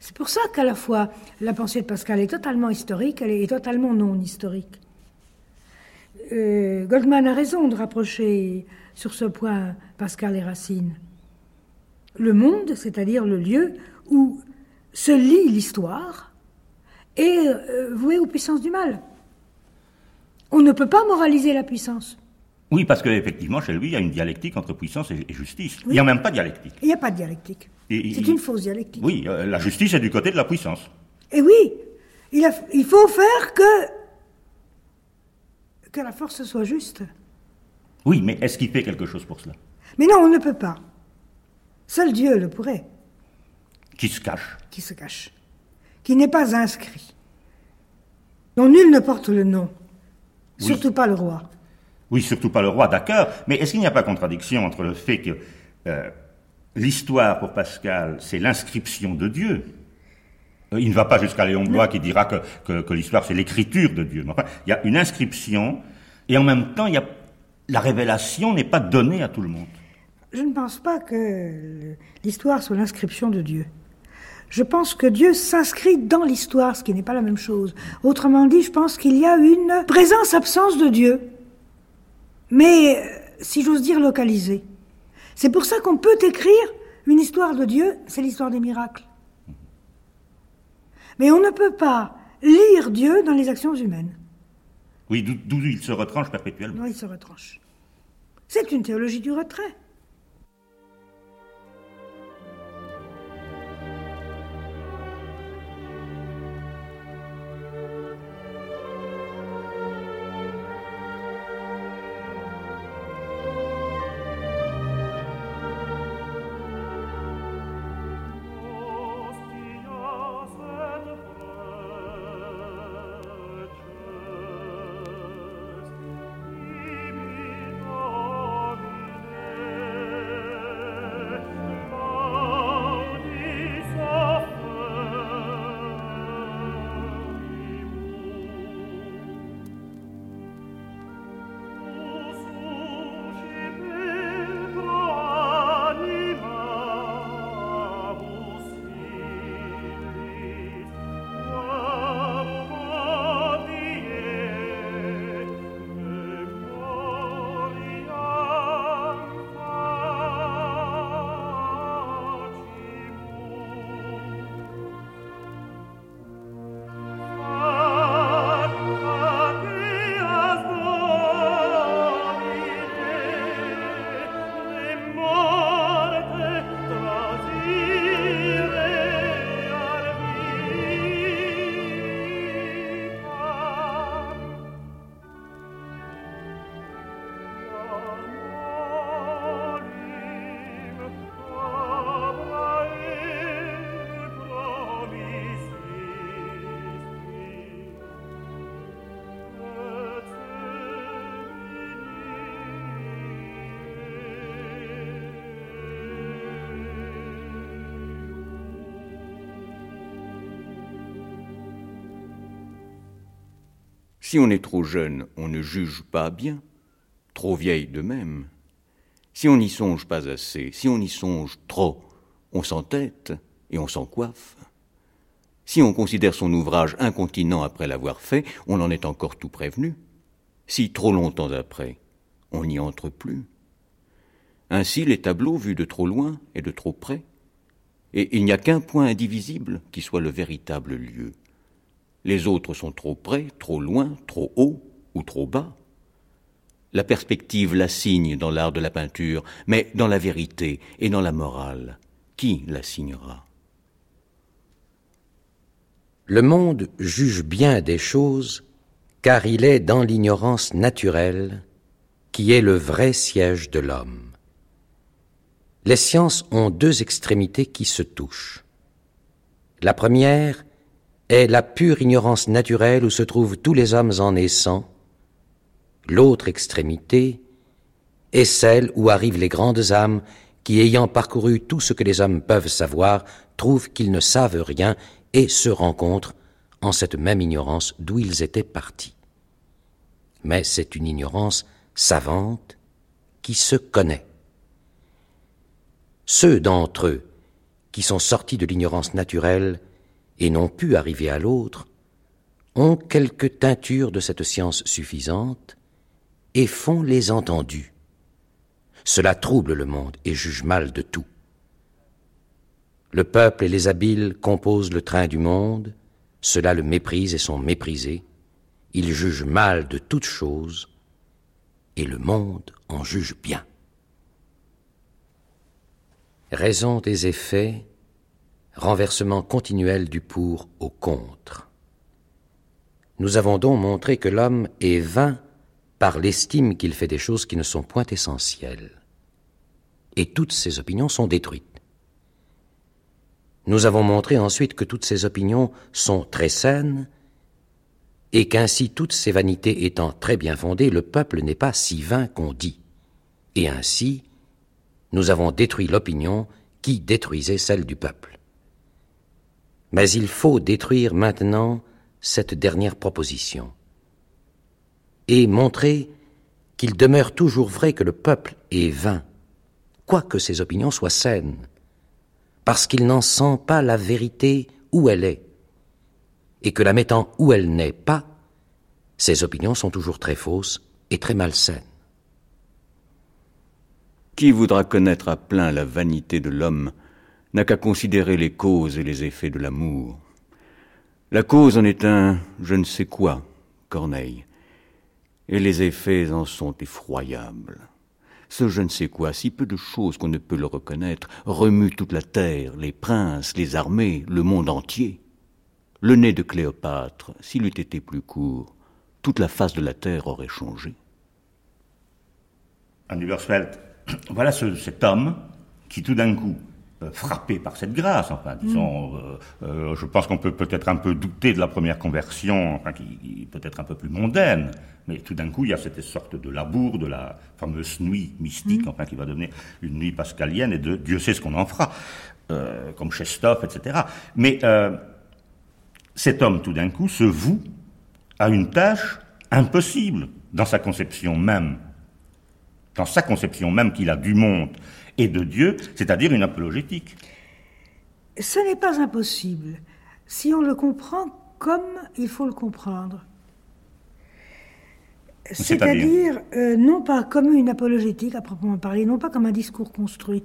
C'est pour ça qu'à la fois la pensée de Pascal est totalement historique, elle est totalement non historique. Euh, Goldman a raison de rapprocher sur ce point Pascal et Racine. Le monde, c'est-à-dire le lieu où se lit l'histoire, est euh, voué aux puissances du mal. On ne peut pas moraliser la puissance. Oui, parce qu'effectivement, chez lui, il y a une dialectique entre puissance et, justice. Il n'y a même pas de dialectique. Il n'y a pas de dialectique. C'est une fausse dialectique. Oui, euh, la justice est du côté de la puissance. Et oui, il, il faut faire que, que la force soit juste. Oui, mais est-ce qu'il fait quelque chose pour cela? Mais non, on ne peut pas. Seul Dieu le pourrait. Qui se cache. Qui se cache. Qui n'est pas inscrit. Dont nul ne porte le nom. Surtout pas le roi. Oui, surtout pas le roi, d'accord. Mais est-ce qu'il n'y a pas contradiction entre le fait que euh, l'histoire pour Pascal, c'est l'inscription de Dieu euh, Il ne va pas jusqu'à Léon Blois qui dira que, que, l'histoire, c'est l'écriture de Dieu. enfin, il y a une inscription, et en même temps, il y a, la révélation n'est pas donnée à tout le monde. Je ne pense pas que l'histoire soit l'inscription de Dieu. Je pense que Dieu s'inscrit dans l'histoire, ce qui n'est pas la même chose. Autrement dit, je pense qu'il y a une présence-absence de Dieu mais, euh, si j'ose dire, localisé. C'est pour ça qu'on peut écrire une histoire de Dieu, c'est l'histoire des miracles. Mais on ne peut pas lire Dieu dans les actions humaines. Oui, d'où il se retranche perpétuellement. Non, il se retranche. C'est une théologie du retrait. Si on est trop jeune, on ne juge pas bien, trop vieille de même. Si on n'y songe pas assez, si on y songe trop, on s'entête et on s'en coiffe. Si on considère son ouvrage incontinent après l'avoir fait, on en est encore tout prévenu. Si trop longtemps après, on n'y entre plus. Ainsi les tableaux vus de trop loin et de trop près. Et il n'y a qu'un point indivisible qui soit le véritable lieu. Les autres sont trop près, trop loin, trop haut ou trop bas. La perspective l'assigne dans l'art de la peinture, mais dans la vérité et dans la morale, qui l'assignera Le monde juge bien des choses car il est dans l'ignorance naturelle qui est le vrai siège de l'homme. Les sciences ont deux extrémités qui se touchent. La première est la pure ignorance naturelle où se trouvent tous les hommes en naissant. L'autre extrémité est celle où arrivent les grandes âmes qui, ayant parcouru tout ce que les hommes peuvent savoir, trouvent qu'ils ne savent rien et se rencontrent en cette même ignorance d'où ils étaient partis. Mais c'est une ignorance savante qui se connaît. Ceux d'entre eux qui sont sortis de l'ignorance naturelle et n'ont pu arriver à l'autre ont quelque teinture de cette science suffisante et font les entendus. Cela trouble le monde et juge mal de tout. Le peuple et les habiles composent le train du monde, cela le méprise et sont méprisés, ils jugent mal de toutes choses, et le monde en juge bien. Raison des effets, renversement continuel du pour au contre. Nous avons donc montré que l'homme est vain par l'estime qu'il fait des choses qui ne sont point essentielles. Et toutes ses opinions sont détruites. Nous avons montré ensuite que toutes ces opinions sont très saines et qu'ainsi toutes ces vanités étant très bien fondées, le peuple n'est pas si vain qu'on dit. Et ainsi, nous avons détruit l'opinion qui détruisait celle du peuple. Mais il faut détruire maintenant cette dernière proposition et montrer qu'il demeure toujours vrai que le peuple est vain, quoique ses opinions soient saines, parce qu'il n'en sent pas la vérité où elle est, et que la mettant où elle n'est pas, ses opinions sont toujours très fausses et très malsaines. Qui voudra connaître à plein la vanité de l'homme n'a qu'à considérer les causes et les effets de l'amour. La cause en est un je ne sais quoi, Corneille, et les effets en sont effroyables. Ce je ne sais quoi, si peu de choses qu'on ne peut le reconnaître, remue toute la terre, les princes, les armées, le monde entier. Le nez de Cléopâtre, s'il eût été plus court, toute la face de la terre aurait changé. Anne voilà cet homme qui tout d'un coup, frappé par cette grâce, enfin, disons, mm. euh, euh, je pense qu'on peut peut-être un peu douter de la première conversion, enfin, qui, peut être un peu plus mondaine, mais tout d'un coup, il y a cette sorte de labour de la fameuse nuit mystique, mm. enfin, qui va donner une nuit pascalienne, et de Dieu sait ce qu'on en fera, comme Chestov, etc. Mais cet homme, tout d'un coup, se voue à une tâche impossible dans sa conception même, dans sa conception même qu'il a du monde et de Dieu, c'est-à-dire une apologétique. Ce n'est pas impossible si on le comprend comme il faut le comprendre. C'est-à-dire, euh, non pas comme une apologétique à proprement parler, non pas comme un discours construit,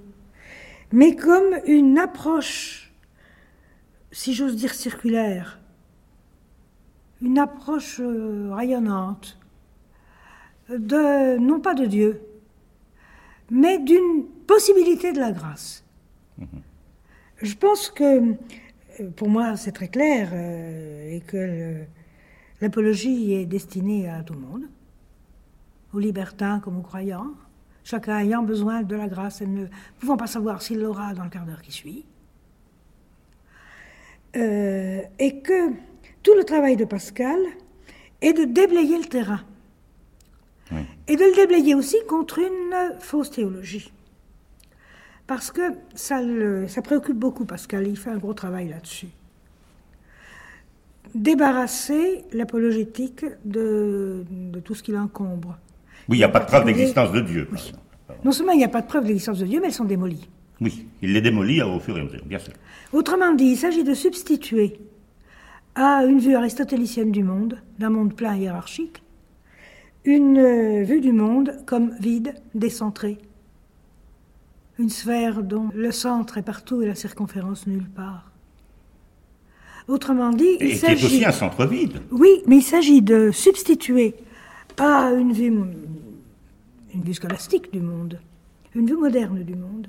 mais comme une approche, si j'ose dire circulaire, une approche euh, rayonnante, de, non pas de Dieu, mais d'une possibilité de la grâce. Mhm. Je pense que, euh, pour moi, c'est très clair, euh, et que l'apologie est destinée à tout le monde, aux libertins comme aux croyants, chacun ayant besoin de la grâce et ne pouvant pas savoir s'il l'aura dans le quart d'heure qui suit. et que tout le travail de Pascal est de déblayer le terrain. Et de le déblayer aussi contre une fausse théologie. Parce que ça, ça préoccupe beaucoup Pascal, il fait un gros travail là-dessus. débarrasser l'apologétique de, de tout ce qui l'encombre. Oui, il n'y a pas de preuve d'existence de Dieu. Non seulement il n'y a pas de preuve de l'existence de Dieu, mais elles sont démolies. Oui, il les démolit au fur et à mesure, bien sûr. Autrement dit, il s'agit de substituer à une vue aristotélicienne du monde, d'un monde plein et hiérarchique, une vue du monde comme vide, décentré. Une sphère dont le centre est partout et la circonférence nulle part. Autrement dit, il Et qui est aussi s'agit... un centre vide. Oui, mais il s'agit de substituer à une vue, une vue scolastique du monde, une vue moderne du monde.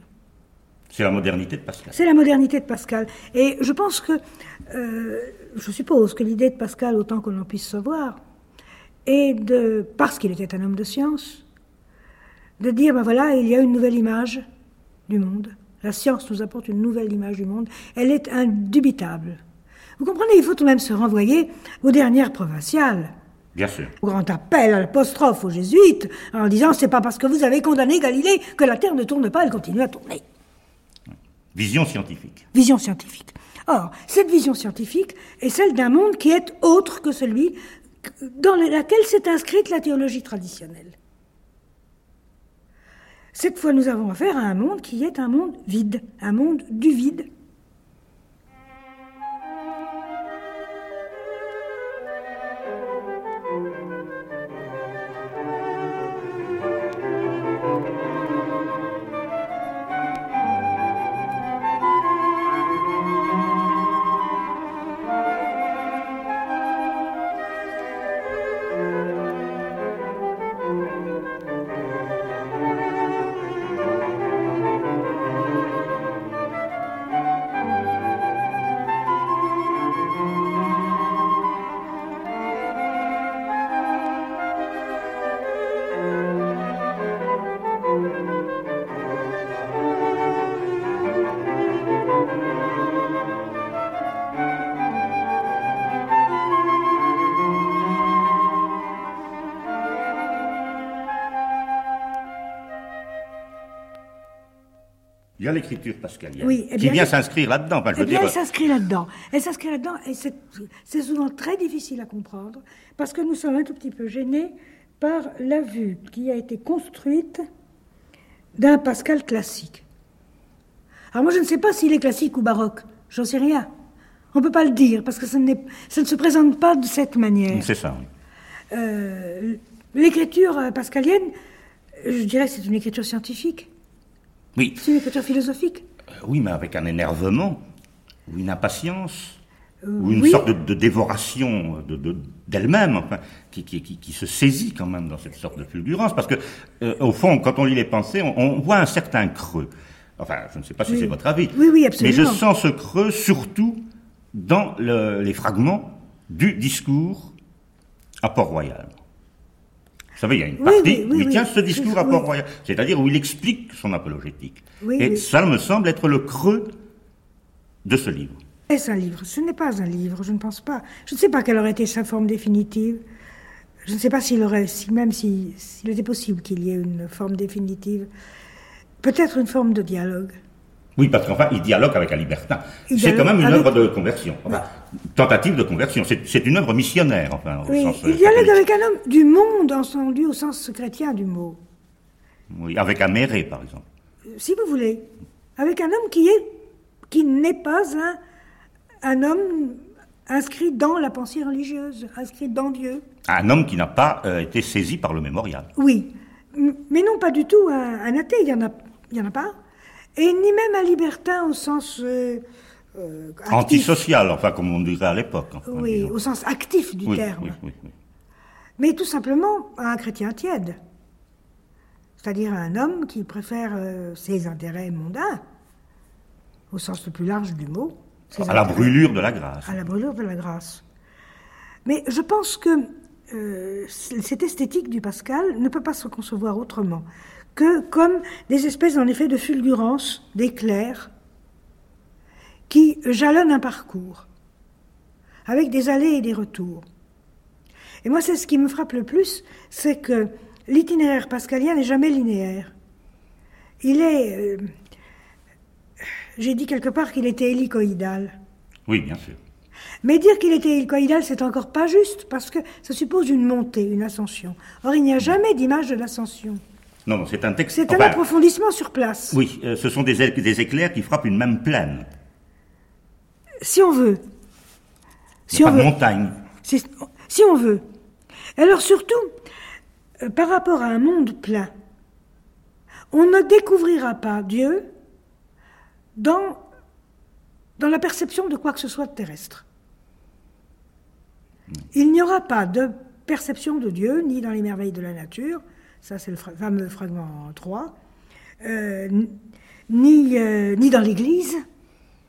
C'est la modernité de Pascal. C'est la modernité de Pascal. Et je pense que, euh, je suppose que l'idée de Pascal, autant qu'on en puisse savoir, est de, parce qu'il était un homme de science, de dire, ben voilà, il y a une nouvelle image du monde. La science nous apporte une nouvelle image du monde. Elle est indubitable. Vous comprenez, il faut tout de même se renvoyer aux dernières provinciales Bien sûr. au grand appel à l'apostrophe aux jésuites, en disant c'est pas parce que vous avez condamné Galilée que la Terre ne tourne pas, elle continue à tourner. Vision scientifique. Vision scientifique. Or, cette vision scientifique est celle d'un monde qui est autre que celui dans lequel s'est inscrite la théologie traditionnelle. Cette fois, nous avons affaire à un monde qui est un monde vide, un monde du vide. Il y a l'écriture pascalienne Oui, eh qui vient s'inscrire là-dedans. Enfin, je Eh veux bien, dire, elle s'inscrit là-dedans. Elle s'inscrit là-dedans et c'est souvent très difficile à comprendre parce que nous sommes un tout petit peu gênés par la vue qui a été construite d'un Pascal classique. Alors moi, je ne sais pas s'il est classique ou baroque. J'en sais rien. On ne peut pas le dire parce que ça, ne se présente pas de cette manière. c'est ça. oui. Euh, L'écriture euh, pascalienne, je dirais que c'est une écriture scientifique. Oui, C'est une écriture philosophique. Euh, oui, mais avec un énervement, ou une impatience, ou une oui. sorte de, de dévoration de- de- d'elle-même, enfin, qui, qui, qui- qui se saisit quand même dans cette sorte de fulgurance, parce que euh, au fond, quand on lit les pensées, on, on voit un certain creux. Enfin, je ne sais pas si Oui. c'est votre avis. Oui, oui, Mais absolument. je sens ce creux surtout dans le- les fragments du discours à Port-Royal. Vous savez, il y a une partie oui, oui, où il tient ce discours à. Port-Royal, c'est-à-dire où il explique son apologétique. Et ça me semble être le creux de ce livre. Est-ce un livre? Ce n'est pas un livre, je ne pense pas. Je ne sais pas quelle aurait été sa forme définitive. Je ne sais pas s'il aurait, si même si- s'il était possible qu'il y ait une forme définitive. Peut-être une forme de dialogue. Oui, parce qu'enfin, il dialogue avec un libertin. C'est quand même une avec- œuvre de conversion. Enfin, tentative de conversion. C'est une œuvre missionnaire, enfin, au Oui, sens euh, il dialogue catholique. avec un homme du monde, entendu au sens chrétien du mot. Oui, avec un méré, par exemple. Si vous voulez. Avec un homme qui est, qui n'est pas un, un homme inscrit dans la pensée religieuse, inscrit dans Dieu. Un homme qui n'a pas euh, été saisi par le mémorial. Oui, mais non pas du tout un, un athée, il n'y en, a- il y en a pas. Et ni même un libertin au sens euh, euh. Antisocial, enfin, comme on dirait à l'époque. enfin, Oui, disons. au sens actif du Oui, terme. oui, oui, oui. Mais tout simplement un chrétien tiède. C'est-à-dire un homme qui préfère euh, ses intérêts mondains, au sens le plus large du mot. À la brûlure de la grâce. à la brûlure de la grâce. Mais je pense que euh, cette esthétique du Pascal ne peut pas se concevoir autrement que comme des espèces en effet de fulgurance, d'éclairs, qui jalonnent un parcours, avec des allées et des retours. Et moi, c'est ce qui me frappe le plus, c'est que l'itinéraire pascalien n'est jamais linéaire. Il est... euh, J'ai dit quelque part qu'il était hélicoïdal. Oui, bien sûr. Mais dire qu'il était hélicoïdal, c'est encore pas juste, parce que ça suppose une montée, une ascension. Or, il n'y a jamais d'image de l'ascension. Non, non, c'est un texte. C'est un enfin, approfondissement sur place. Oui, euh, ce sont des, éc- des éclairs qui frappent une même plaine. Si on veut. Si on pas de veut. montagne. Si on veut. Alors surtout, euh, par rapport à un monde plein, on ne découvrira pas Dieu dans, dans la perception de quoi que ce soit de terrestre. Il n'y aura pas de perception de Dieu, ni dans les merveilles de la nature, ça c'est le fra- fameux fragment 3, euh, ni, euh, ni dans l'Église,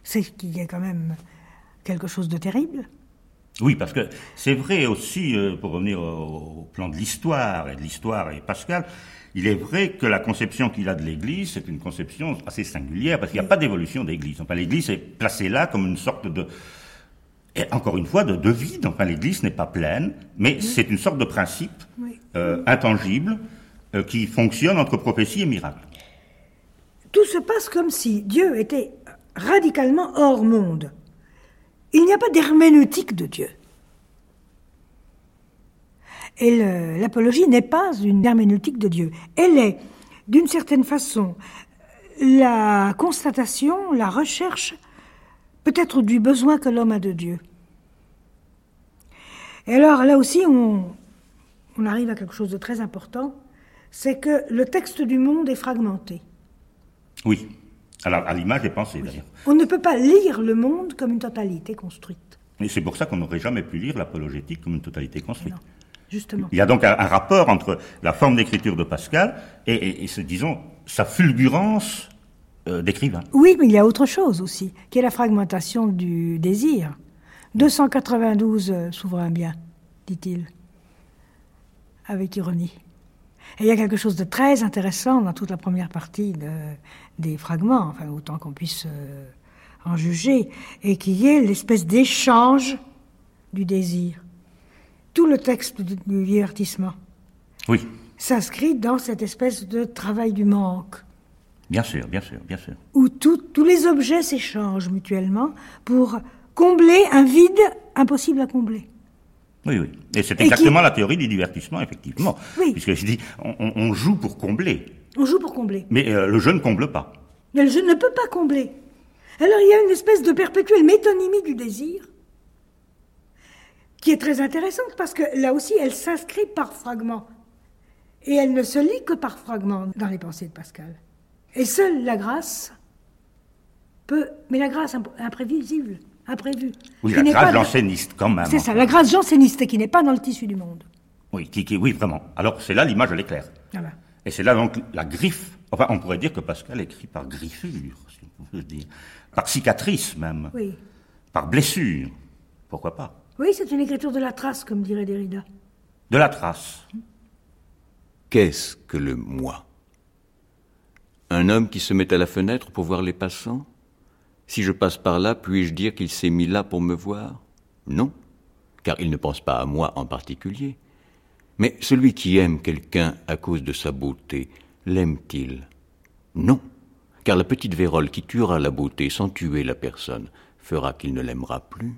c'est qu'il y a quand même quelque chose de terrible. Oui, parce que c'est vrai aussi, euh, pour revenir au, au plan de l'histoire, et de l'histoire et Pascal, il est vrai que la conception qu'il a de l'Église, c'est une conception assez singulière, parce qu'il n'y a pas d'évolution d'Église. Enfin, l'Église est placée là comme une sorte de... Et encore une fois, de, de vide. Enfin, l'Église n'est pas pleine, mais c'est une sorte de principe euh, intangible qui fonctionne entre prophétie et miracle. Tout se passe comme si Dieu était radicalement hors monde. Il n'y a pas d'herméneutique de Dieu. Et l'apologie n'est pas une herméneutique de Dieu. Elle est, d'une certaine façon, la constatation, la recherche, peut-être du besoin que l'homme a de Dieu. Et alors là aussi, on, on arrive à quelque chose de très important, c'est que le texte du monde est fragmenté. Oui. Alors, à l'image des pensées, d'ailleurs. On ne peut pas lire le monde comme une totalité construite, Et c'est pour ça qu'on n'aurait jamais pu lire l'apologétique comme une totalité construite. Non. justement. Il y a donc un, un rapport entre la forme d'écriture de Pascal et, et- et ce, disons, sa fulgurance euh, d'écrivain. Oui, mais il y a autre chose aussi, qui est la fragmentation du désir. 292 euh, souverains bien, dit-il, avec ironie. Et il y a quelque chose de très intéressant dans toute la première partie de- des fragments, enfin autant qu'on puisse euh, en juger, et qui est l'espèce d'échange du désir. Tout le texte du, du divertissement Oui, s'inscrit dans cette espèce de travail du manque. bien sûr, bien sûr, bien sûr. où tout- tous les objets s'échangent mutuellement pour combler un vide impossible à combler. Oui, oui. Et c'est Et exactement la théorie du divertissement, effectivement. Oui. Puisque je dis, on, joue pour combler, On joue pour combler. mais euh, le jeu ne comble pas. Mais le jeu ne peut pas combler. Alors il y a une espèce de perpétuelle métonymie du désir qui est très intéressante parce que là aussi elle s'inscrit par fragments. Et elle ne se lit que par fragments dans les pensées de Pascal. Et seule la grâce peut... Mais la grâce imp- imprévisible, Oui, qui la n'est grâce pas dans- janséniste, quand même. C'est ça, la grâce janséniste qui n'est pas dans le tissu du monde. Oui, qui, qui- oui, vraiment. Alors, c'est là l'image de l'éclair. Voilà. Et c'est là donc la griffe. Enfin, on pourrait dire que Pascal écrit par griffure, si on peut dire. Par cicatrice, même. Oui. Par blessure. Pourquoi pas? Oui, c'est une écriture de la trace, comme dirait Derrida. De la trace. Qu'est-ce que le moi? Un homme qui se met à la fenêtre pour voir les passants? Si je passe par là, puis-je dire qu'il s'est mis là pour me voir? Non, car il ne pense pas à moi en particulier. Mais celui qui aime quelqu'un à cause de sa beauté, l'aime-t-il? Non, car la petite vérole qui tuera la beauté sans tuer la personne fera qu'il ne l'aimera plus.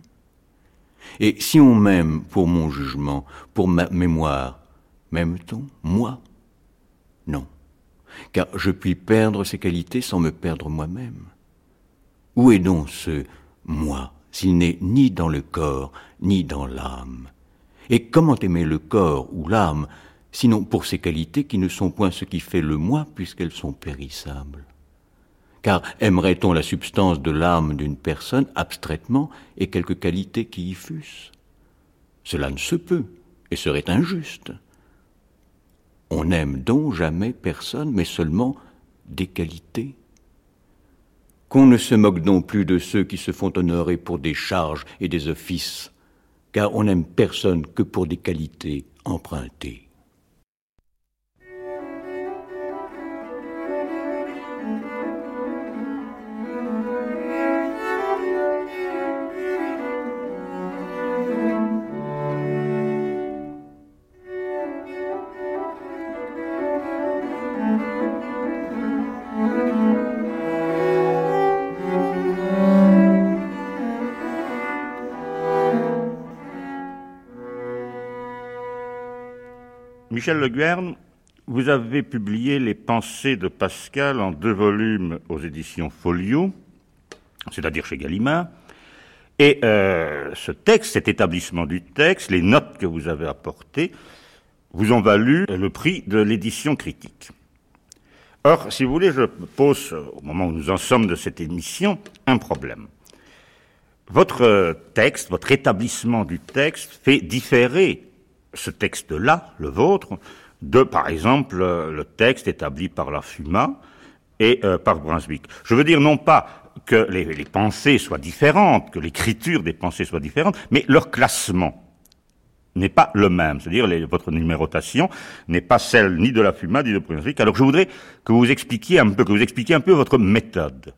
Et si on m'aime pour mon jugement, pour ma mémoire, m'aime-t-on, moi? Non, car je puis perdre ces qualités sans me perdre moi-même. Où est donc ce moi s'il n'est ni dans le corps, ni dans l'âme? Et comment aimer le corps ou l'âme, sinon pour ces qualités qui ne sont point ce qui fait le moi, puisqu'elles sont périssables? Car aimerait-on la substance de l'âme d'une personne abstraitement et quelques qualités qui y fussent? Cela ne se peut et serait injuste. On n'aime donc jamais personne, mais seulement des qualités. Qu'on ne se moque donc plus de ceux qui se font honorer pour des charges et des offices, car on n'aime personne que pour des qualités empruntées. Michel Le Guerne, vous avez publié les pensées de Pascal en deux volumes aux éditions Folio, c'est-à-dire chez Gallimard. Et euh, ce texte, cet établissement du texte, les notes que vous avez apportées, vous ont valu le prix de l'édition critique. Or, si vous voulez, je pose, au moment où nous en sommes de cette émission, un problème. Votre texte, votre établissement du texte fait différer ce texte-là, le vôtre, de, par exemple, le texte établi par la FUMA et euh, par Brunswick. Je veux dire non pas que les, les pensées soient différentes, que l'écriture des pensées soit différente, mais leur classement n'est pas le même. C'est-à-dire, votre numérotation n'est pas celle ni de la FUMA ni de Brunswick. Alors, je voudrais que vous expliquiez un peu, que vous expliquiez un peu votre méthode.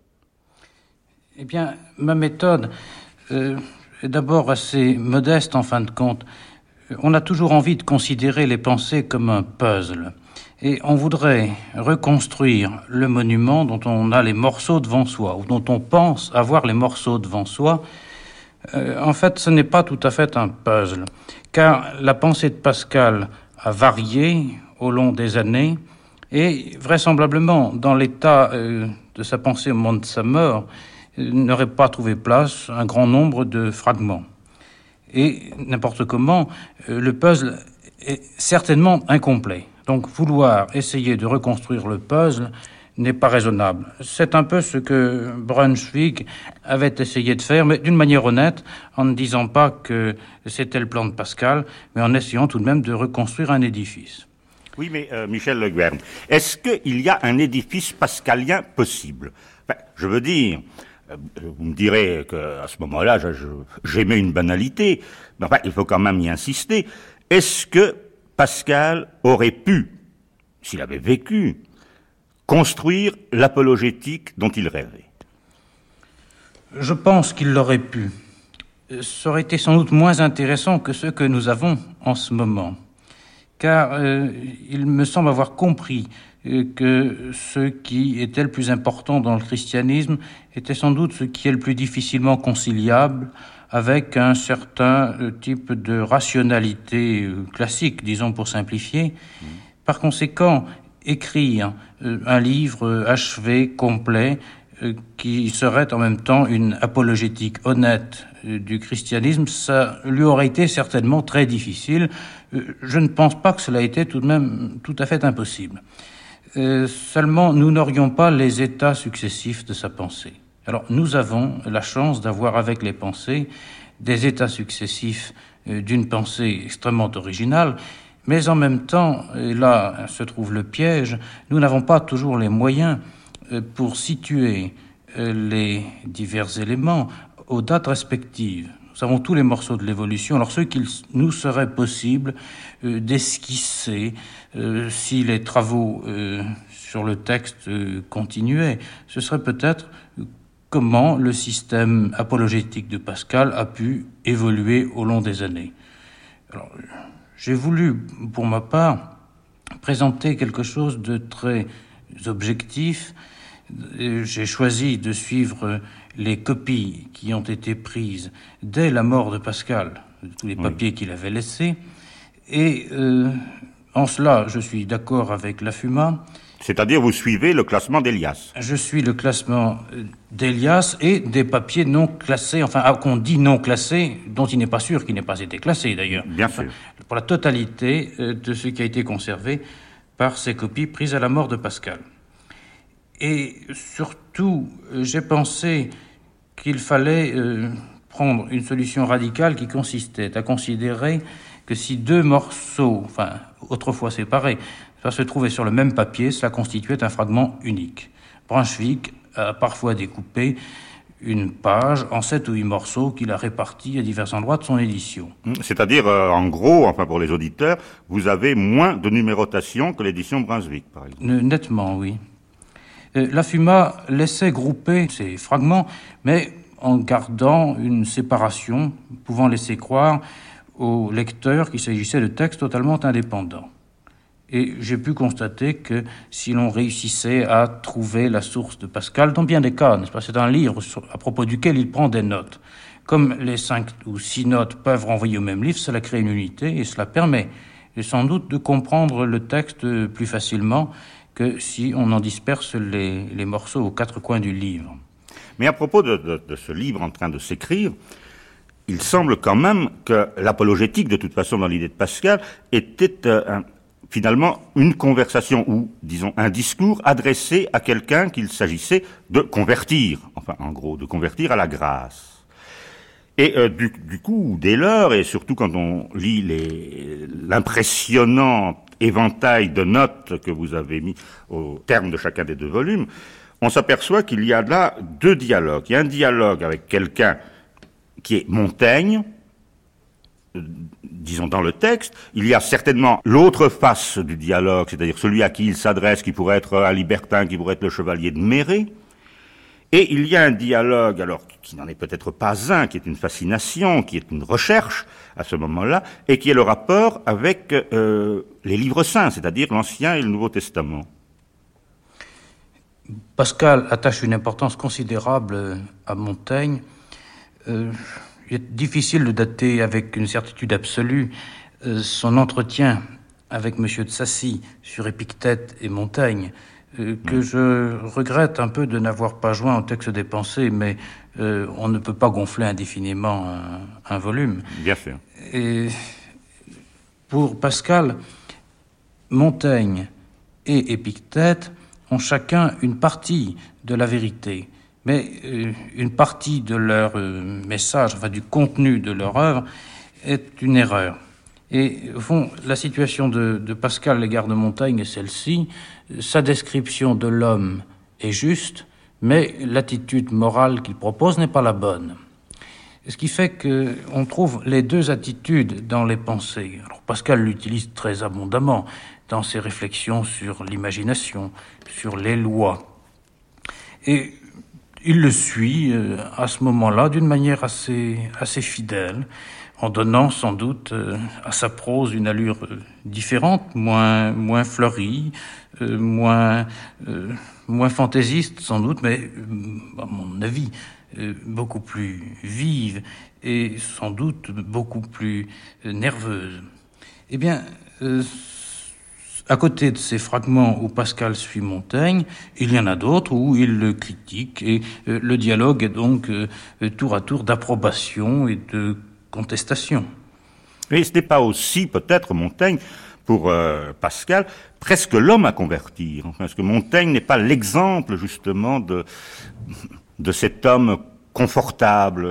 Eh bien, ma méthode euh, est d'abord assez modeste en fin de compte. On a toujours envie de considérer les pensées comme un puzzle. Et on voudrait reconstruire le monument dont on a les morceaux devant soi, ou dont on pense avoir les morceaux devant soi. Euh, en fait, ce n'est pas tout à fait un puzzle, car la pensée de Pascal a varié au long des années, et vraisemblablement, dans l'état euh, de sa pensée au moment de sa mort, n'aurait pas trouvé place un grand nombre de fragments. Et n'importe comment, euh, le puzzle est certainement incomplet. Donc vouloir essayer de reconstruire le puzzle n'est pas raisonnable. C'est un peu ce que Brunswick avait essayé de faire, mais d'une manière honnête, en ne disant pas que c'était le plan de Pascal, mais en essayant tout de même de reconstruire un édifice. Oui, mais euh, Michel Le Guern, est-ce qu'il y a un édifice pascalien possible? Je veux dire, vous me direz qu'à ce moment-là, j'aimais une banalité, mais enfin, il faut quand même y insister. Est-ce que Pascal aurait pu, s'il avait vécu, construire l'apologétique dont il rêvait? Je pense qu'il l'aurait pu. Ça aurait été sans doute moins intéressant que ce que nous avons en ce moment, car euh, il me semble avoir compris que ce qui était le plus important dans le christianisme était sans doute ce qui est le plus difficilement conciliable avec un certain euh, type de rationalité euh, classique, disons pour simplifier. Par conséquent, écrire euh, un livre achevé, complet, qui serait en même temps une apologétique honnête du christianisme, ça lui aurait été certainement très difficile. Je ne pense pas que cela ait été tout de même tout à fait impossible. Euh, seulement, nous n'aurions pas les états successifs de sa pensée. Alors, nous avons la chance d'avoir avec les pensées des états successifs euh, d'une pensée extrêmement originale, mais en même temps, et là se trouve le piège, nous n'avons pas toujours les moyens euh, pour situer les divers éléments aux dates respectives. Nous avons tous les morceaux de l'évolution. Alors ce qu'il nous serait possible euh, d'esquisser, euh, si les travaux euh, sur le texte continuaient, ce serait peut-être comment le système apologétique de Pascal a pu évoluer au long des années. Alors, j'ai voulu, pour ma part, présenter quelque chose de très objectif. J'ai choisi de suivre les copies qui ont été prises dès la mort de Pascal, tous les papiers qu'il avait laissés. Et euh, en cela, je suis d'accord avec la FUMA. C'est-à-dire, vous suivez le classement d'Elias Je suis le classement euh, d'Elias et des papiers non classés, enfin, ah, qu'on dit non classés, dont il n'est pas sûr qu'il n'ait pas été classé d'ailleurs. Bien sûr. Pour la totalité euh, de ce qui a été conservé par ces copies prises à la mort de Pascal. Et surtout, j'ai pensé qu'il fallait euh, prendre une solution radicale qui consistait à considérer que si deux morceaux, enfin autrefois séparés, se trouvaient sur le même papier, cela constituait un fragment unique. Brunswick a parfois découpé une page en sept ou huit morceaux qu'il a répartis à divers endroits de son édition. C'est-à-dire, euh, en gros, enfin pour les auditeurs, vous avez moins de numérotation que l'édition Brunswick, par exemple. Nettement, oui. Euh, la FUMA laissait grouper ces fragments, mais en gardant une séparation, pouvant laisser croire au lecteur qu'il s'agissait de textes totalement indépendants. Et j'ai pu constater que si l'on réussissait à trouver la source de Pascal, dans bien des cas, n'est-ce c'est un livre à propos duquel il prend des notes. Comme les cinq ou six notes peuvent renvoyer au même livre, cela crée une unité et cela permet et sans doute de comprendre le texte plus facilement que si on en disperse les, morceaux aux quatre coins du livre. Mais à propos de, ce livre en train de s'écrire, il semble quand même que l'apologétique, de toute façon, dans l'idée de Pascal, était euh, finalement une conversation ou, disons, un discours adressé à quelqu'un qu'il s'agissait de convertir, enfin, en gros, de convertir à la grâce. Et euh, du, coup, dès lors, et surtout quand on lit l'impressionnant éventail de notes que vous avez mis au terme de chacun des deux volumes, on s'aperçoit qu'il y a là deux dialogues. Il y a un dialogue avec quelqu'un qui est Montaigne, euh, disons dans le texte, il y a certainement l'autre face du dialogue, c'est-à-dire celui à qui il s'adresse, qui pourrait être un libertin, qui pourrait être le chevalier de Méré, et il y a un dialogue, alors qui n'en est peut-être pas un, qui est une fascination, qui est une recherche à ce moment-là, et qui est le rapport avec euh, les livres saints, c'est-à-dire l'Ancien et le Nouveau Testament. Pascal attache une importance considérable à Montaigne. Euh, il est difficile de dater avec une certitude absolue euh, son entretien avec M. de Sassy sur Épictète et Montaigne, que mm. je regrette un peu de n'avoir pas joint au texte des pensées, mais euh, on ne peut pas gonfler indéfiniment un, un volume. Bien sûr. Et pour Pascal, Montaigne et Épictète ont chacun une partie de la vérité mais euh, une partie de leur euh, message, enfin du contenu de leur œuvre, est une erreur. Et au fond, la situation de, de Pascal l'égard de Montaigne est celle-ci. Sa description de l'homme est juste, mais l'attitude morale qu'il propose n'est pas la bonne. Ce qui fait qu'on trouve les deux attitudes dans les pensées. Pascal l'utilise très abondamment dans ses réflexions sur l'imagination, sur les lois. Et il le suit euh, à ce moment-là d'une manière assez, assez fidèle, en donnant sans doute euh, à sa prose une allure euh, différente, moins, moins fleurie, moins, moins fantaisiste sans doute, mais à mon avis beaucoup plus vive et sans doute beaucoup plus nerveuse. Eh bien, à côté de ces fragments où Pascal suit Montaigne, il y en a d'autres où il le critique et euh, le dialogue est donc euh, tour à tour d'approbation et de contestation. Et ce n'est pas aussi peut-être Montaigne pour euh, Pascal presque l'homme à convertir, parce que Montaigne n'est pas l'exemple justement de de cet homme confortable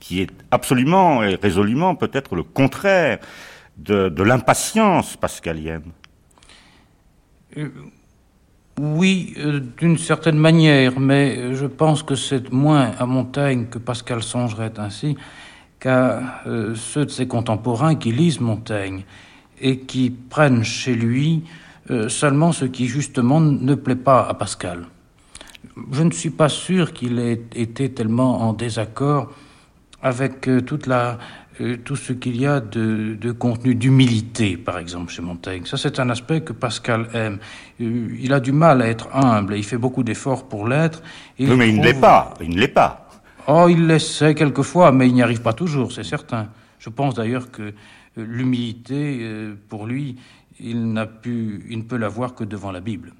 qui est absolument et résolument peut-être le contraire de, de l'impatience pascalienne. Euh, oui, euh, d'une certaine manière, mais je pense que c'est moins à Montaigne que Pascal songerait ainsi qu'à euh, ceux de ses contemporains qui lisent Montaigne et qui prennent chez lui euh, seulement ce qui justement ne plaît pas à Pascal. Je ne suis pas sûr qu'il ait été tellement en désaccord avec euh, toute la euh, tout ce qu'il y a de, de contenu d'humilité, par exemple, chez Montaigne. Ça, c'est un aspect que Pascal aime. Il a du mal à être humble et il fait beaucoup d'efforts pour l'être. Oui, mais trouve... il ne l'est pas. Il ne l'est pas. Oh, il l'essaie quelquefois, mais il n'y arrive pas toujours, c'est certain. Je pense d'ailleurs que l'humilité, pour lui, il n'a pu, il ne peut l'avoir que devant la Bible.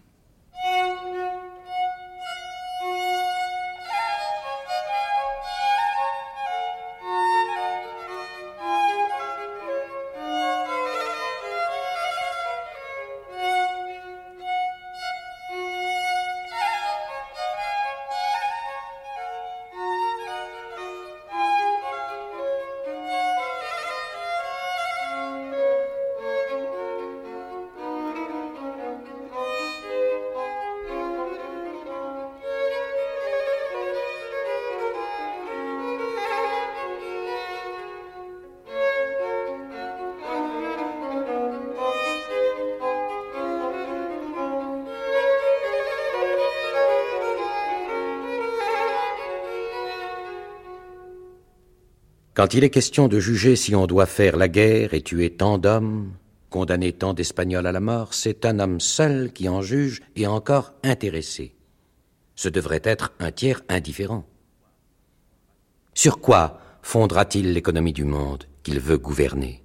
Quand il est question de juger si on doit faire la guerre et tuer tant d'hommes, condamner tant d'Espagnols à la mort, c'est un homme seul qui en juge et encore intéressé. Ce devrait être un tiers indifférent. Sur quoi fondera-t-il l'économie du monde qu'il veut gouverner?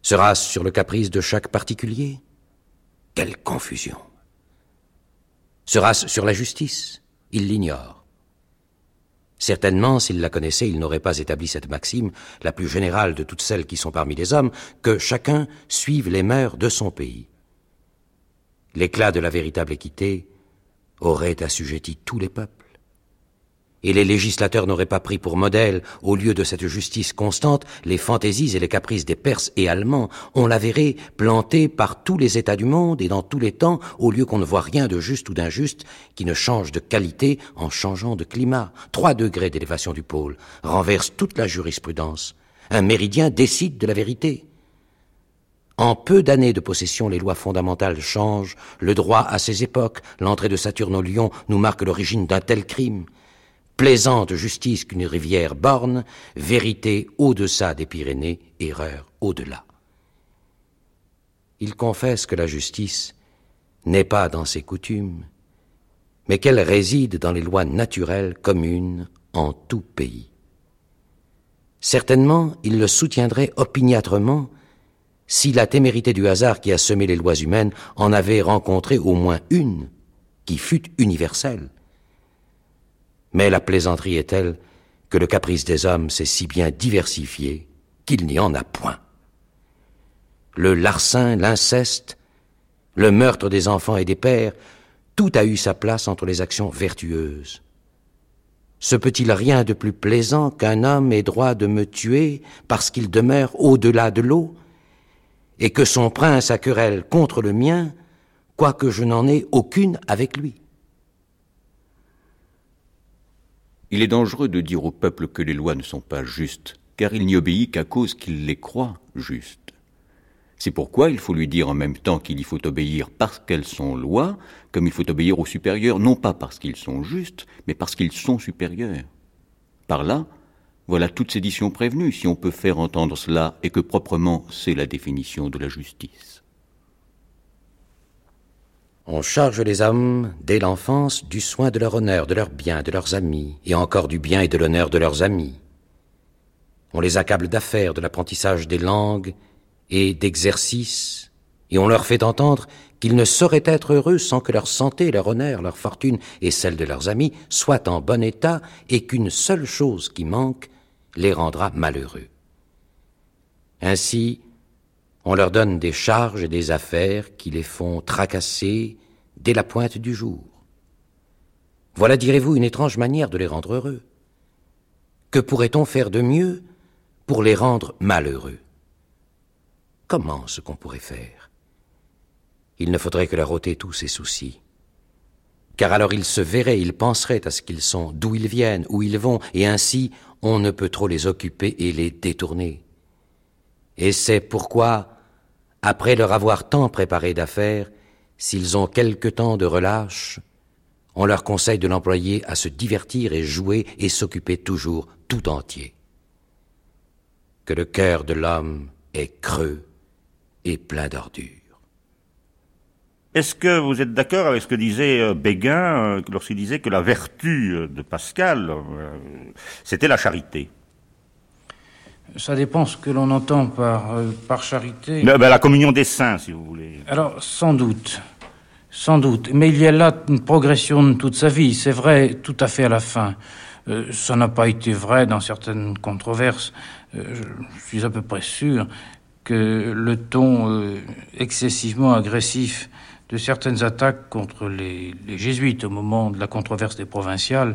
Sera-ce sur le caprice de chaque particulier? Quelle confusion Sera-ce sur la justice? Il l'ignore. Certainement, s'il la connaissait, il n'aurait pas établi cette maxime, la plus générale de toutes celles qui sont parmi les hommes, que chacun suive les mœurs de son pays. L'éclat de la véritable équité aurait assujetti tous les peuples et les législateurs n'auraient pas pris pour modèle, au lieu de cette justice constante, les fantaisies et les caprices des Perses et Allemands, on la verrait plantée par tous les États du monde et dans tous les temps, au lieu qu'on ne voit rien de juste ou d'injuste qui ne change de qualité en changeant de climat. Trois degrés d'élévation du pôle renversent toute la jurisprudence. Un méridien décide de la vérité. En peu d'années de possession, les lois fondamentales changent, le droit à ses époques, l'entrée de Saturne au lion nous marque l'origine d'un tel crime plaisante justice qu'une rivière borne, vérité au-deçà des Pyrénées, erreur au-delà. Il confesse que la justice n'est pas dans ses coutumes, mais qu'elle réside dans les lois naturelles communes en tout pays. Certainement, il le soutiendrait opiniâtrement si la témérité du hasard qui a semé les lois humaines en avait rencontré au moins une qui fût universelle mais la plaisanterie est telle que le caprice des hommes s'est si bien diversifié qu'il n'y en a point. Le larcin, l'inceste, le meurtre des enfants et des pères, tout a eu sa place entre les actions vertueuses. Se peut-il rien de plus plaisant qu'un homme ait droit de me tuer parce qu'il demeure au-delà de l'eau, et que son prince a querelle contre le mien, quoique je n'en ai aucune avec lui? Il est dangereux de dire au peuple que les lois ne sont pas justes, car il n'y obéit qu'à cause qu'il les croit justes. C'est pourquoi il faut lui dire en même temps qu'il y faut obéir parce qu'elles sont lois, comme il faut obéir aux supérieurs, non pas parce qu'ils sont justes, mais parce qu'ils sont supérieurs. Par là, voilà toute sédition prévenue, si on peut faire entendre cela, et que proprement c'est la définition de la justice. On charge les hommes, dès l'enfance, du soin de leur honneur, de leurs biens, de leurs amis, et encore du bien et de l'honneur de leurs amis. On les accable d'affaires, de l'apprentissage des langues et d'exercices, et on leur fait entendre qu'ils ne sauraient être heureux sans que leur santé, leur honneur, leur fortune et celle de leurs amis soient en bon état, et qu'une seule chose qui manque les rendra malheureux. Ainsi, on leur donne des charges et des affaires qui les font tracasser dès la pointe du jour. Voilà, direz-vous, une étrange manière de les rendre heureux. Que pourrait-on faire de mieux pour les rendre malheureux? Comment ce qu'on pourrait faire? Il ne faudrait que leur ôter tous ces soucis. Car alors ils se verraient, ils penseraient à ce qu'ils sont, d'où ils viennent, où ils vont, et ainsi on ne peut trop les occuper et les détourner. Et c'est pourquoi après leur avoir tant préparé d'affaires, s'ils ont quelque temps de relâche, on leur conseille de l'employer à se divertir et jouer et s'occuper toujours tout entier. Que le cœur de l'homme est creux et plein d'ordures. Est-ce que vous êtes d'accord avec ce que disait euh, Béguin euh, lorsqu'il disait que la vertu euh, de Pascal, c'était la charité? Ça dépend ce que l'on entend par, euh, par charité. Ben, la communion des saints, si vous voulez. Alors, sans doute. Sans doute. Mais il y a là une progression de toute sa vie. C'est vrai tout à fait à la fin. Euh, ça n'a pas été vrai dans certaines controverses. Euh, je suis à peu près sûr que le ton excessivement agressif de certaines attaques contre les, jésuites au moment de la controverse des provinciales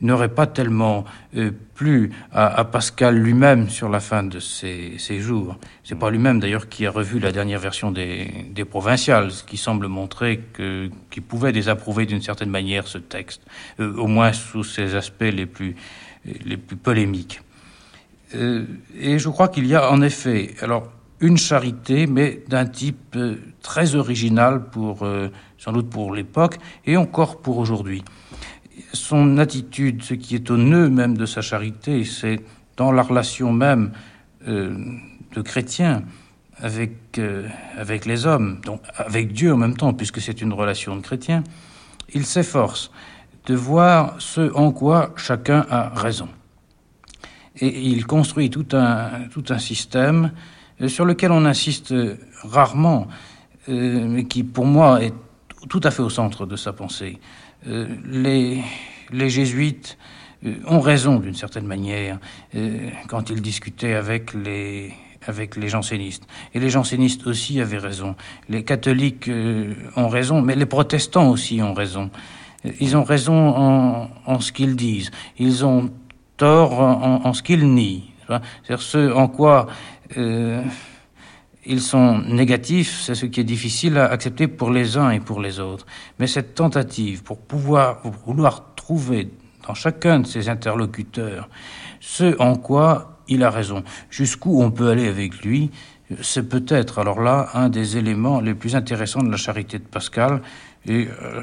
n'aurait pas tellement euh, plu à, Pascal lui-même sur la fin de ses, jours. C'est pas lui-même d'ailleurs qui a revu la dernière version des, provinciales, ce qui semble montrer qu'il pouvait désapprouver d'une certaine manière ce texte, euh, au moins sous ses aspects les plus, les plus polémiques. Euh, et je crois qu'il y a en effet, alors une charité, mais d'un type euh, très original pour, euh, sans doute pour l'époque et encore pour aujourd'hui. Son attitude, ce qui est au nœud même de sa charité, c'est dans la relation même euh, de chrétien avec, avec les hommes, donc avec Dieu en même temps, puisque c'est une relation de chrétien, il s'efforce de voir ce en quoi chacun a raison. Et il construit tout un, tout un système sur lequel on insiste rarement, mais qui pour moi est tout à fait au centre de sa pensée. les, les jésuites ont raison d'une certaine manière quand ils discutaient avec les, avec les jansénistes. Et les jansénistes aussi avaient raison. Les catholiques euh, ont raison, mais les protestants aussi ont raison. Ils ont raison en, en ce qu'ils disent. Ils ont tort en, en ce qu'ils nient. C'est-à-dire ce en quoi euh, ils sont négatifs, c'est ce qui est difficile à accepter pour les uns et pour les autres. Mais cette tentative pour pouvoir vouloir trouver dans chacun de ces interlocuteurs ce en quoi il a raison. Jusqu'où on peut aller avec lui, c'est peut-être alors là un des éléments les plus intéressants de la charité de Pascal. Et euh,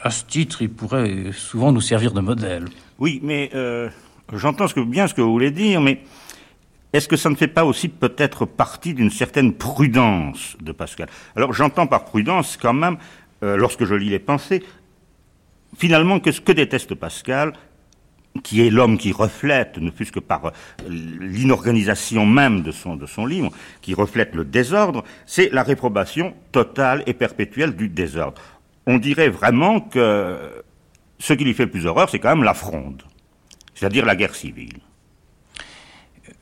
à ce titre, il pourrait souvent nous servir de modèle. Oui, mais euh, j'entends bien ce que vous voulez dire, mais est-ce que ça ne fait pas aussi peut-être partie d'une certaine prudence de Pascal? Alors j'entends par prudence quand même, euh, lorsque je lis les pensées, finalement que ce que déteste Pascal, qui est l'homme qui reflète, ne fût-ce que par euh, l'inorganisation même de son, de son livre, qui reflète le désordre, c'est la réprobation totale et perpétuelle du désordre. On dirait vraiment que ce qui lui fait le plus horreur, c'est quand même la fronde, c'est-à-dire la guerre civile.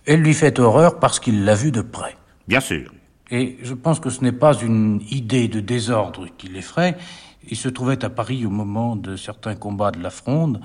Elle lui fait horreur parce qu'il l'a vue de près. Bien sûr. Et je pense que ce n'est pas une idée de désordre qui l'effraie. Il se trouvait à Paris au moment de certains combats de la fronde.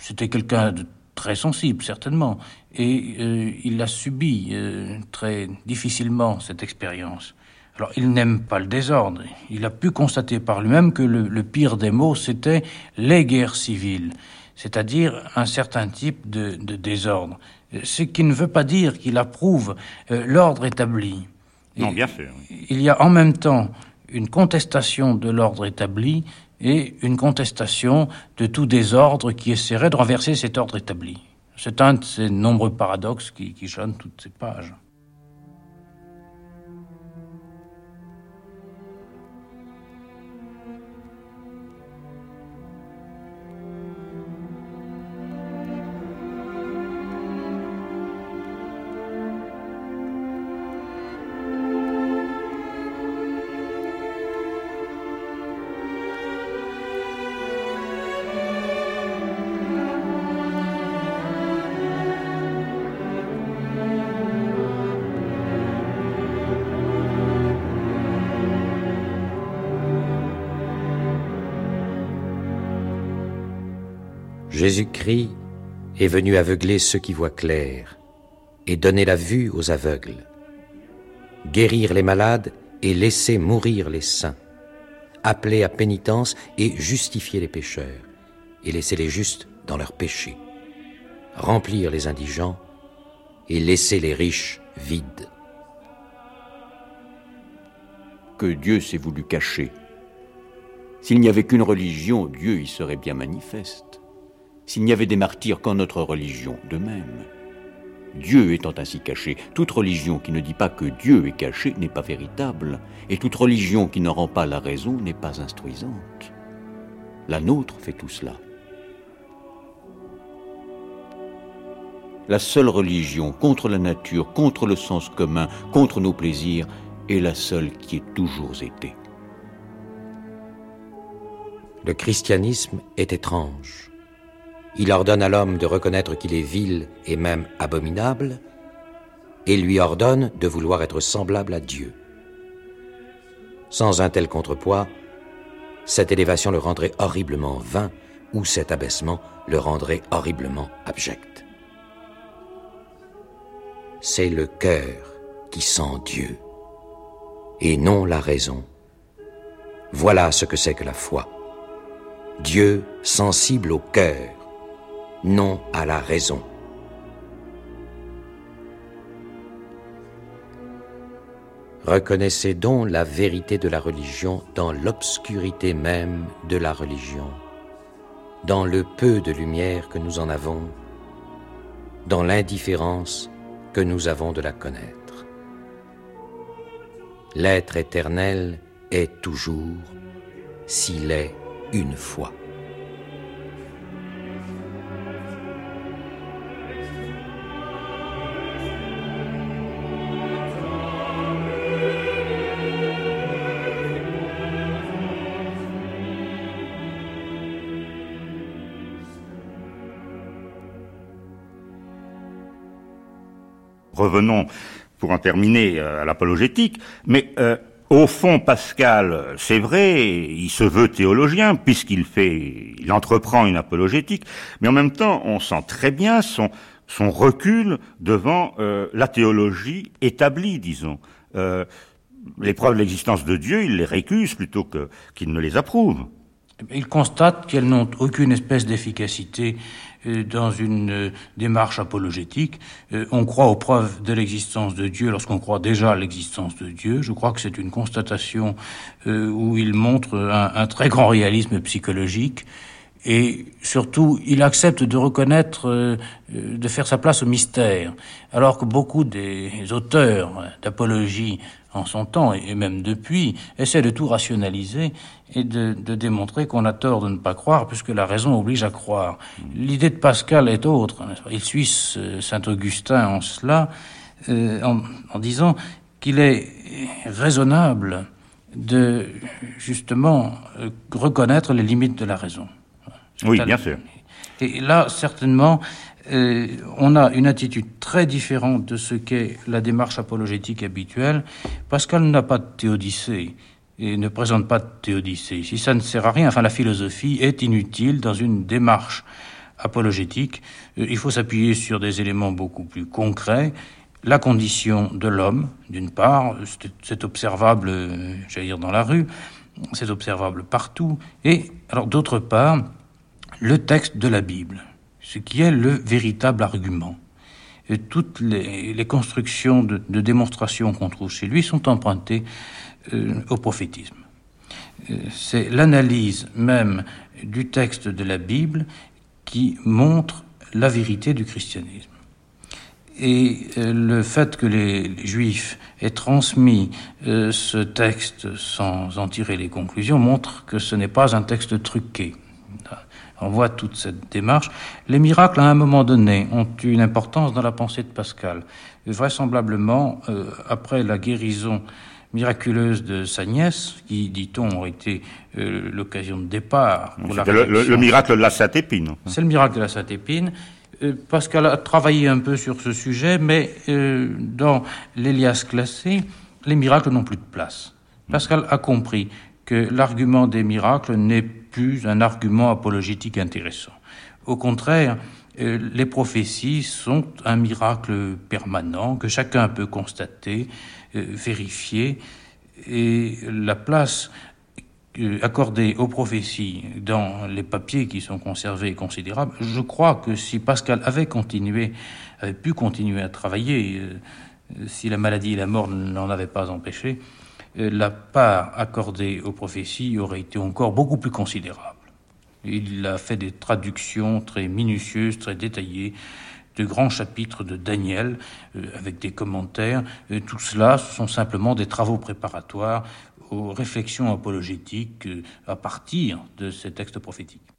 C'était quelqu'un de très sensible, certainement, et euh, il a subi euh, très difficilement cette expérience. Alors, il n'aime pas le désordre. Il a pu constater par lui-même que le, pire des mots, c'était les guerres civiles, c'est-à-dire un certain type de, désordre. Ce qui ne veut pas dire qu'il approuve euh, l'ordre établi. Non, bien sûr. Il y a en même temps une contestation de l'ordre établi et une contestation de tout désordre qui essaierait de renverser cet ordre établi. C'est un de ces nombreux paradoxes qui, qui toutes ces pages. Jésus-Christ est venu aveugler ceux qui voient clair et donner la vue aux aveugles, guérir les malades et laisser mourir les saints, appeler à pénitence et justifier les pécheurs, et laisser les justes dans leurs péchés, remplir les indigents et laisser les riches vides. Que Dieu s'est voulu cacher. S'il n'y avait qu'une religion, Dieu y serait bien manifeste s'il n'y avait des martyrs qu'en notre religion, de même. Dieu étant ainsi caché, toute religion qui ne dit pas que Dieu est caché n'est pas véritable, et toute religion qui ne rend pas la raison n'est pas instruisante. La nôtre fait tout cela. La seule religion contre la nature, contre le sens commun, contre nos plaisirs, est la seule qui ait toujours été. Le christianisme est étrange. Il ordonne à l'homme de reconnaître qu'il est vil et même abominable, et lui ordonne de vouloir être semblable à Dieu. Sans un tel contrepoids, cette élévation le rendrait horriblement vain, ou cet abaissement le rendrait horriblement abject. C'est le cœur qui sent Dieu, et non la raison. Voilà ce que c'est que la foi. Dieu sensible au cœur, non à la raison. Reconnaissez donc la vérité de la religion dans l'obscurité même de la religion, dans le peu de lumière que nous en avons, dans l'indifférence que nous avons de la connaître. L'être éternel est toujours s'il est une fois. Revenons pour en terminer à l'apologétique, mais au fond, Pascal, c'est vrai, il se veut théologien puisqu'il fait, il entreprend une apologétique, mais en même temps, on sent très bien son recul devant euh, la théologie établie, disons. Euh, les preuves de l'existence de Dieu, il les récuse plutôt qu'il ne les approuve. Il constate qu'elles n'ont aucune espèce d'efficacité euh, dans une euh, démarche apologétique. Euh, on croit aux preuves de l'existence de Dieu lorsqu'on croit déjà à l'existence de Dieu. Je crois que c'est une constatation où il montre un, un, très grand réalisme psychologique. Et surtout, il accepte de reconnaître, de faire sa place au mystère, alors que beaucoup des auteurs d'apologie en son temps, et même depuis, essaient de tout rationaliser et de, de démontrer qu'on a tort de ne pas croire, puisque la raison oblige à croire. L'idée de Pascal est autre. Il suit Saint Augustin en cela, euh, en, en, disant qu'il est raisonnable de justement euh, reconnaître les limites de la raison. Oui, bien sûr. Et là, certainement, euh, on a une attitude très différente de ce qu'est la démarche apologétique habituelle. Pascal n'a pas de théodicée et ne présente pas de théodicée. Si ça ne sert à rien, enfin la philosophie est inutile dans une démarche apologétique. Euh, il faut s'appuyer sur des éléments beaucoup plus concrets. La condition de l'homme, d'une part, c'est observable, euh, j'allais dire, dans la rue, c'est observable partout, et alors d'autre part, le texte de la Bible, ce qui est le véritable argument. Et toutes les, constructions de, démonstration qu'on trouve chez lui sont empruntées euh, au prophétisme. Euh, c'est l'analyse même du texte de la Bible qui montre la vérité du christianisme. Et euh, le fait que les, Juifs aient transmis ce texte sans en tirer les conclusions montre que ce n'est pas un texte truqué. On voit toute cette démarche. Les miracles, à un moment donné, ont eu une importance dans la pensée de Pascal. Vraisemblablement, après la guérison miraculeuse de sa nièce, qui, dit-on, aurait été euh, l'occasion de départ. Pour le, miracle de la Sainte-Épine. C'est le miracle de la Sainte-Épine. Euh, Pascal a travaillé un peu sur ce sujet, mais euh, dans l'Élias classé, les miracles n'ont plus de place. Pascal a compris que l'argument des miracles n'est plus un argument apologétique intéressant. Au contraire, les prophéties sont un miracle permanent que chacun peut constater, euh, vérifier et la place euh, accordée aux prophéties dans les papiers qui sont conservés est considérable. Je crois que si Pascal avait continué, avait pu continuer à travailler, euh, si la maladie et la mort n'en avaient pas empêché, la part accordée aux prophéties aurait été encore beaucoup plus considérable. Il a fait des traductions très minutieuses, très détaillées de grands chapitres de Daniel euh, avec des commentaires. Euh, tout cela, ce sont simplement des travaux préparatoires aux réflexions apologétiques euh, à partir de ces textes prophétiques.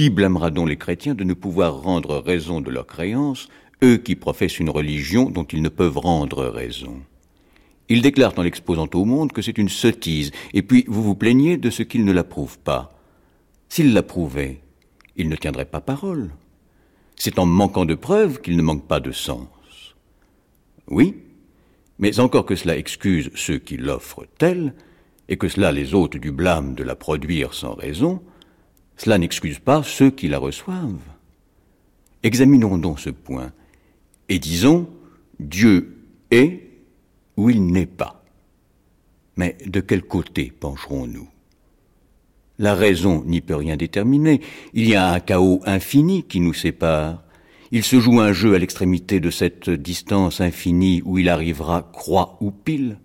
Qui blâmera donc les chrétiens de ne pouvoir rendre raison de leur créance, eux qui professent une religion dont ils ne peuvent rendre raison? Ils déclarent en l'exposant au monde que c'est une sottise, et puis vous vous plaignez de ce qu'ils ne l'approuvent pas. S'ils l'approuvaient, ils ne tiendraient pas parole. C'est en manquant de preuves qu'ils ne manquent pas de sens. Oui, mais encore que cela excuse ceux qui l'offrent telle, et que cela les ôte du blâme de la produire sans raison, cela n'excuse pas ceux qui la reçoivent. Examinons donc ce point, et disons, Dieu est ou il n'est pas. Mais de quel côté pencherons-nous? La raison n'y peut rien déterminer, il y a un chaos infini qui nous sépare, il se joue un jeu à l'extrémité de cette distance infinie où il arrivera croix ou pile.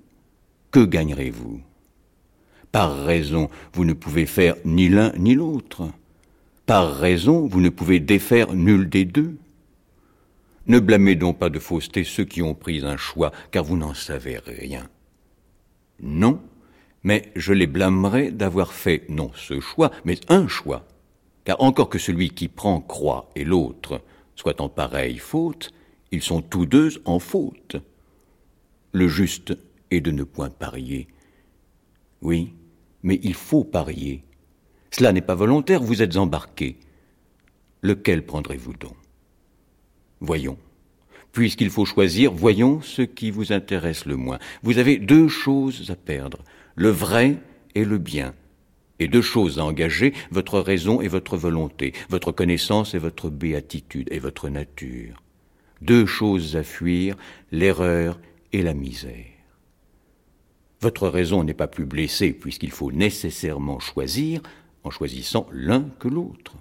Que gagnerez-vous? Par raison, vous ne pouvez faire ni l'un ni l'autre. Par raison, vous ne pouvez défaire nul des deux. Ne blâmez donc pas de fausseté ceux qui ont pris un choix, car vous n'en savez rien. Non, mais je les blâmerai d'avoir fait non ce choix, mais un choix, car encore que celui qui prend croix et l'autre soit en pareille faute, ils sont tous deux en faute. Le juste est de ne point parier. Oui, mais il faut parier. Cela n'est pas volontaire, vous êtes embarqué. Lequel prendrez-vous donc? Voyons. Puisqu'il faut choisir, voyons ce qui vous intéresse le moins. Vous avez deux choses à perdre, le vrai et le bien et deux choses à engager, votre raison et votre volonté, votre connaissance et votre béatitude et votre nature. Deux choses à fuir, l'erreur et la misère. Votre raison n'est pas plus blessée puisqu'il faut nécessairement choisir en choisissant l'un que l'autre.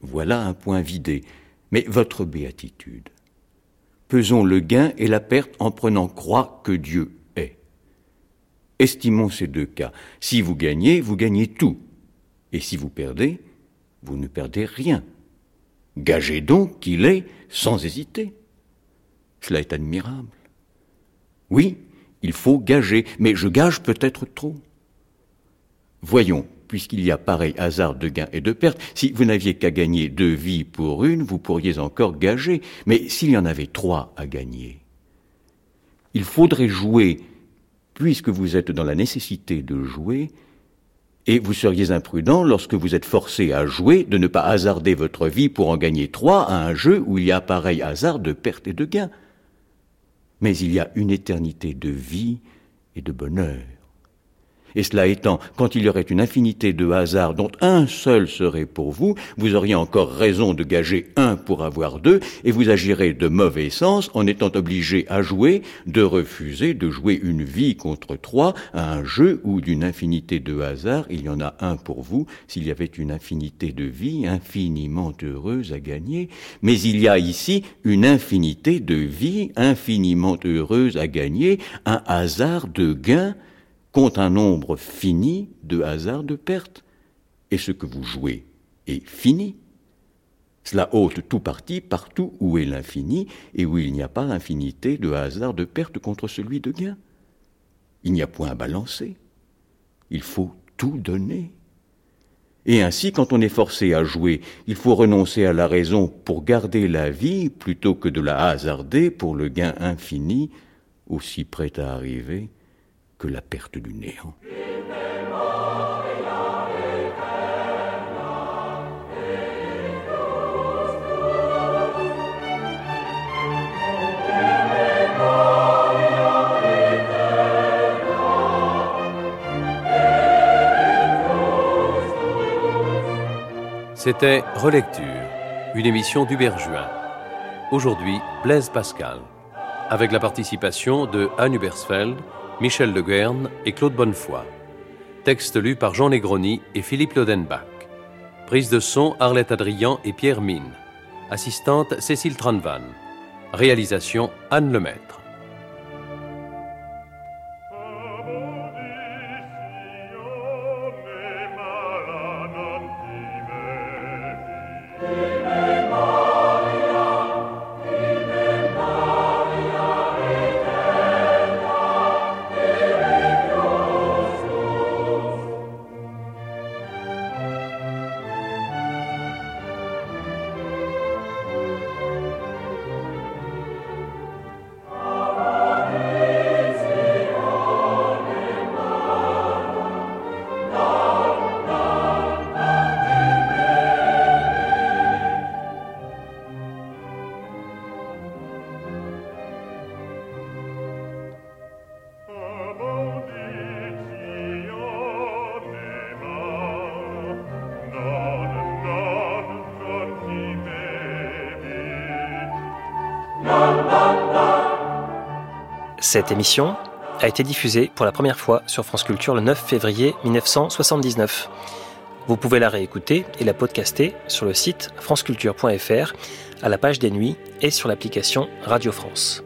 Voilà un point vidé, mais votre béatitude. Pesons le gain et la perte en prenant croix que Dieu Estimons ces deux cas. Si vous gagnez, vous gagnez tout. Et si vous perdez, vous ne perdez rien. Gagez donc qu'il est sans hésiter. Cela est admirable. Oui, il faut gager, mais je gage peut-être trop. Voyons, puisqu'il y a pareil hasard de gain et de perte, si vous n'aviez qu'à gagner deux vies pour une, vous pourriez encore gager, mais s'il y en avait trois à gagner, il faudrait jouer puisque vous êtes dans la nécessité de jouer, et vous seriez imprudent lorsque vous êtes forcé à jouer de ne pas hasarder votre vie pour en gagner trois à un jeu où il y a pareil hasard de perte et de gain. Mais il y a une éternité de vie et de bonheur. Et cela étant, quand il y aurait une infinité de hasards dont un seul serait pour vous, vous auriez encore raison de gager un pour avoir deux, et vous agirez de mauvais sens en étant obligé à jouer, de refuser de jouer une vie contre trois à un jeu où d'une infinité de hasards, il y en a un pour vous, s'il y avait une infinité de vies infiniment heureuses à gagner, mais il y a ici une infinité de vies infiniment heureuses à gagner, un hasard de gain compte un nombre fini de hasards de pertes, et ce que vous jouez est fini. Cela ôte tout parti partout où est l'infini et où il n'y a pas infinité de hasards de pertes contre celui de gain. Il n'y a point à balancer. Il faut tout donner. Et ainsi, quand on est forcé à jouer, il faut renoncer à la raison pour garder la vie plutôt que de la hasarder pour le gain infini, aussi prêt à arriver que la perte du néant. C'était Relecture, une émission d'Hubert Juin. Aujourd'hui, Blaise Pascal, avec la participation de Anne Hubersfeld, Michel Guerne et Claude Bonnefoy. Texte lu par Jean Negroni et Philippe Lodenbach. Prise de son Arlette Adrian et Pierre Mine. Assistante Cécile Tranvan. Réalisation Anne Lemaître. Cette émission a été diffusée pour la première fois sur France Culture le 9 février 1979. Vous pouvez la réécouter et la podcaster sur le site franceculture.fr, à la page des nuits et sur l'application Radio France.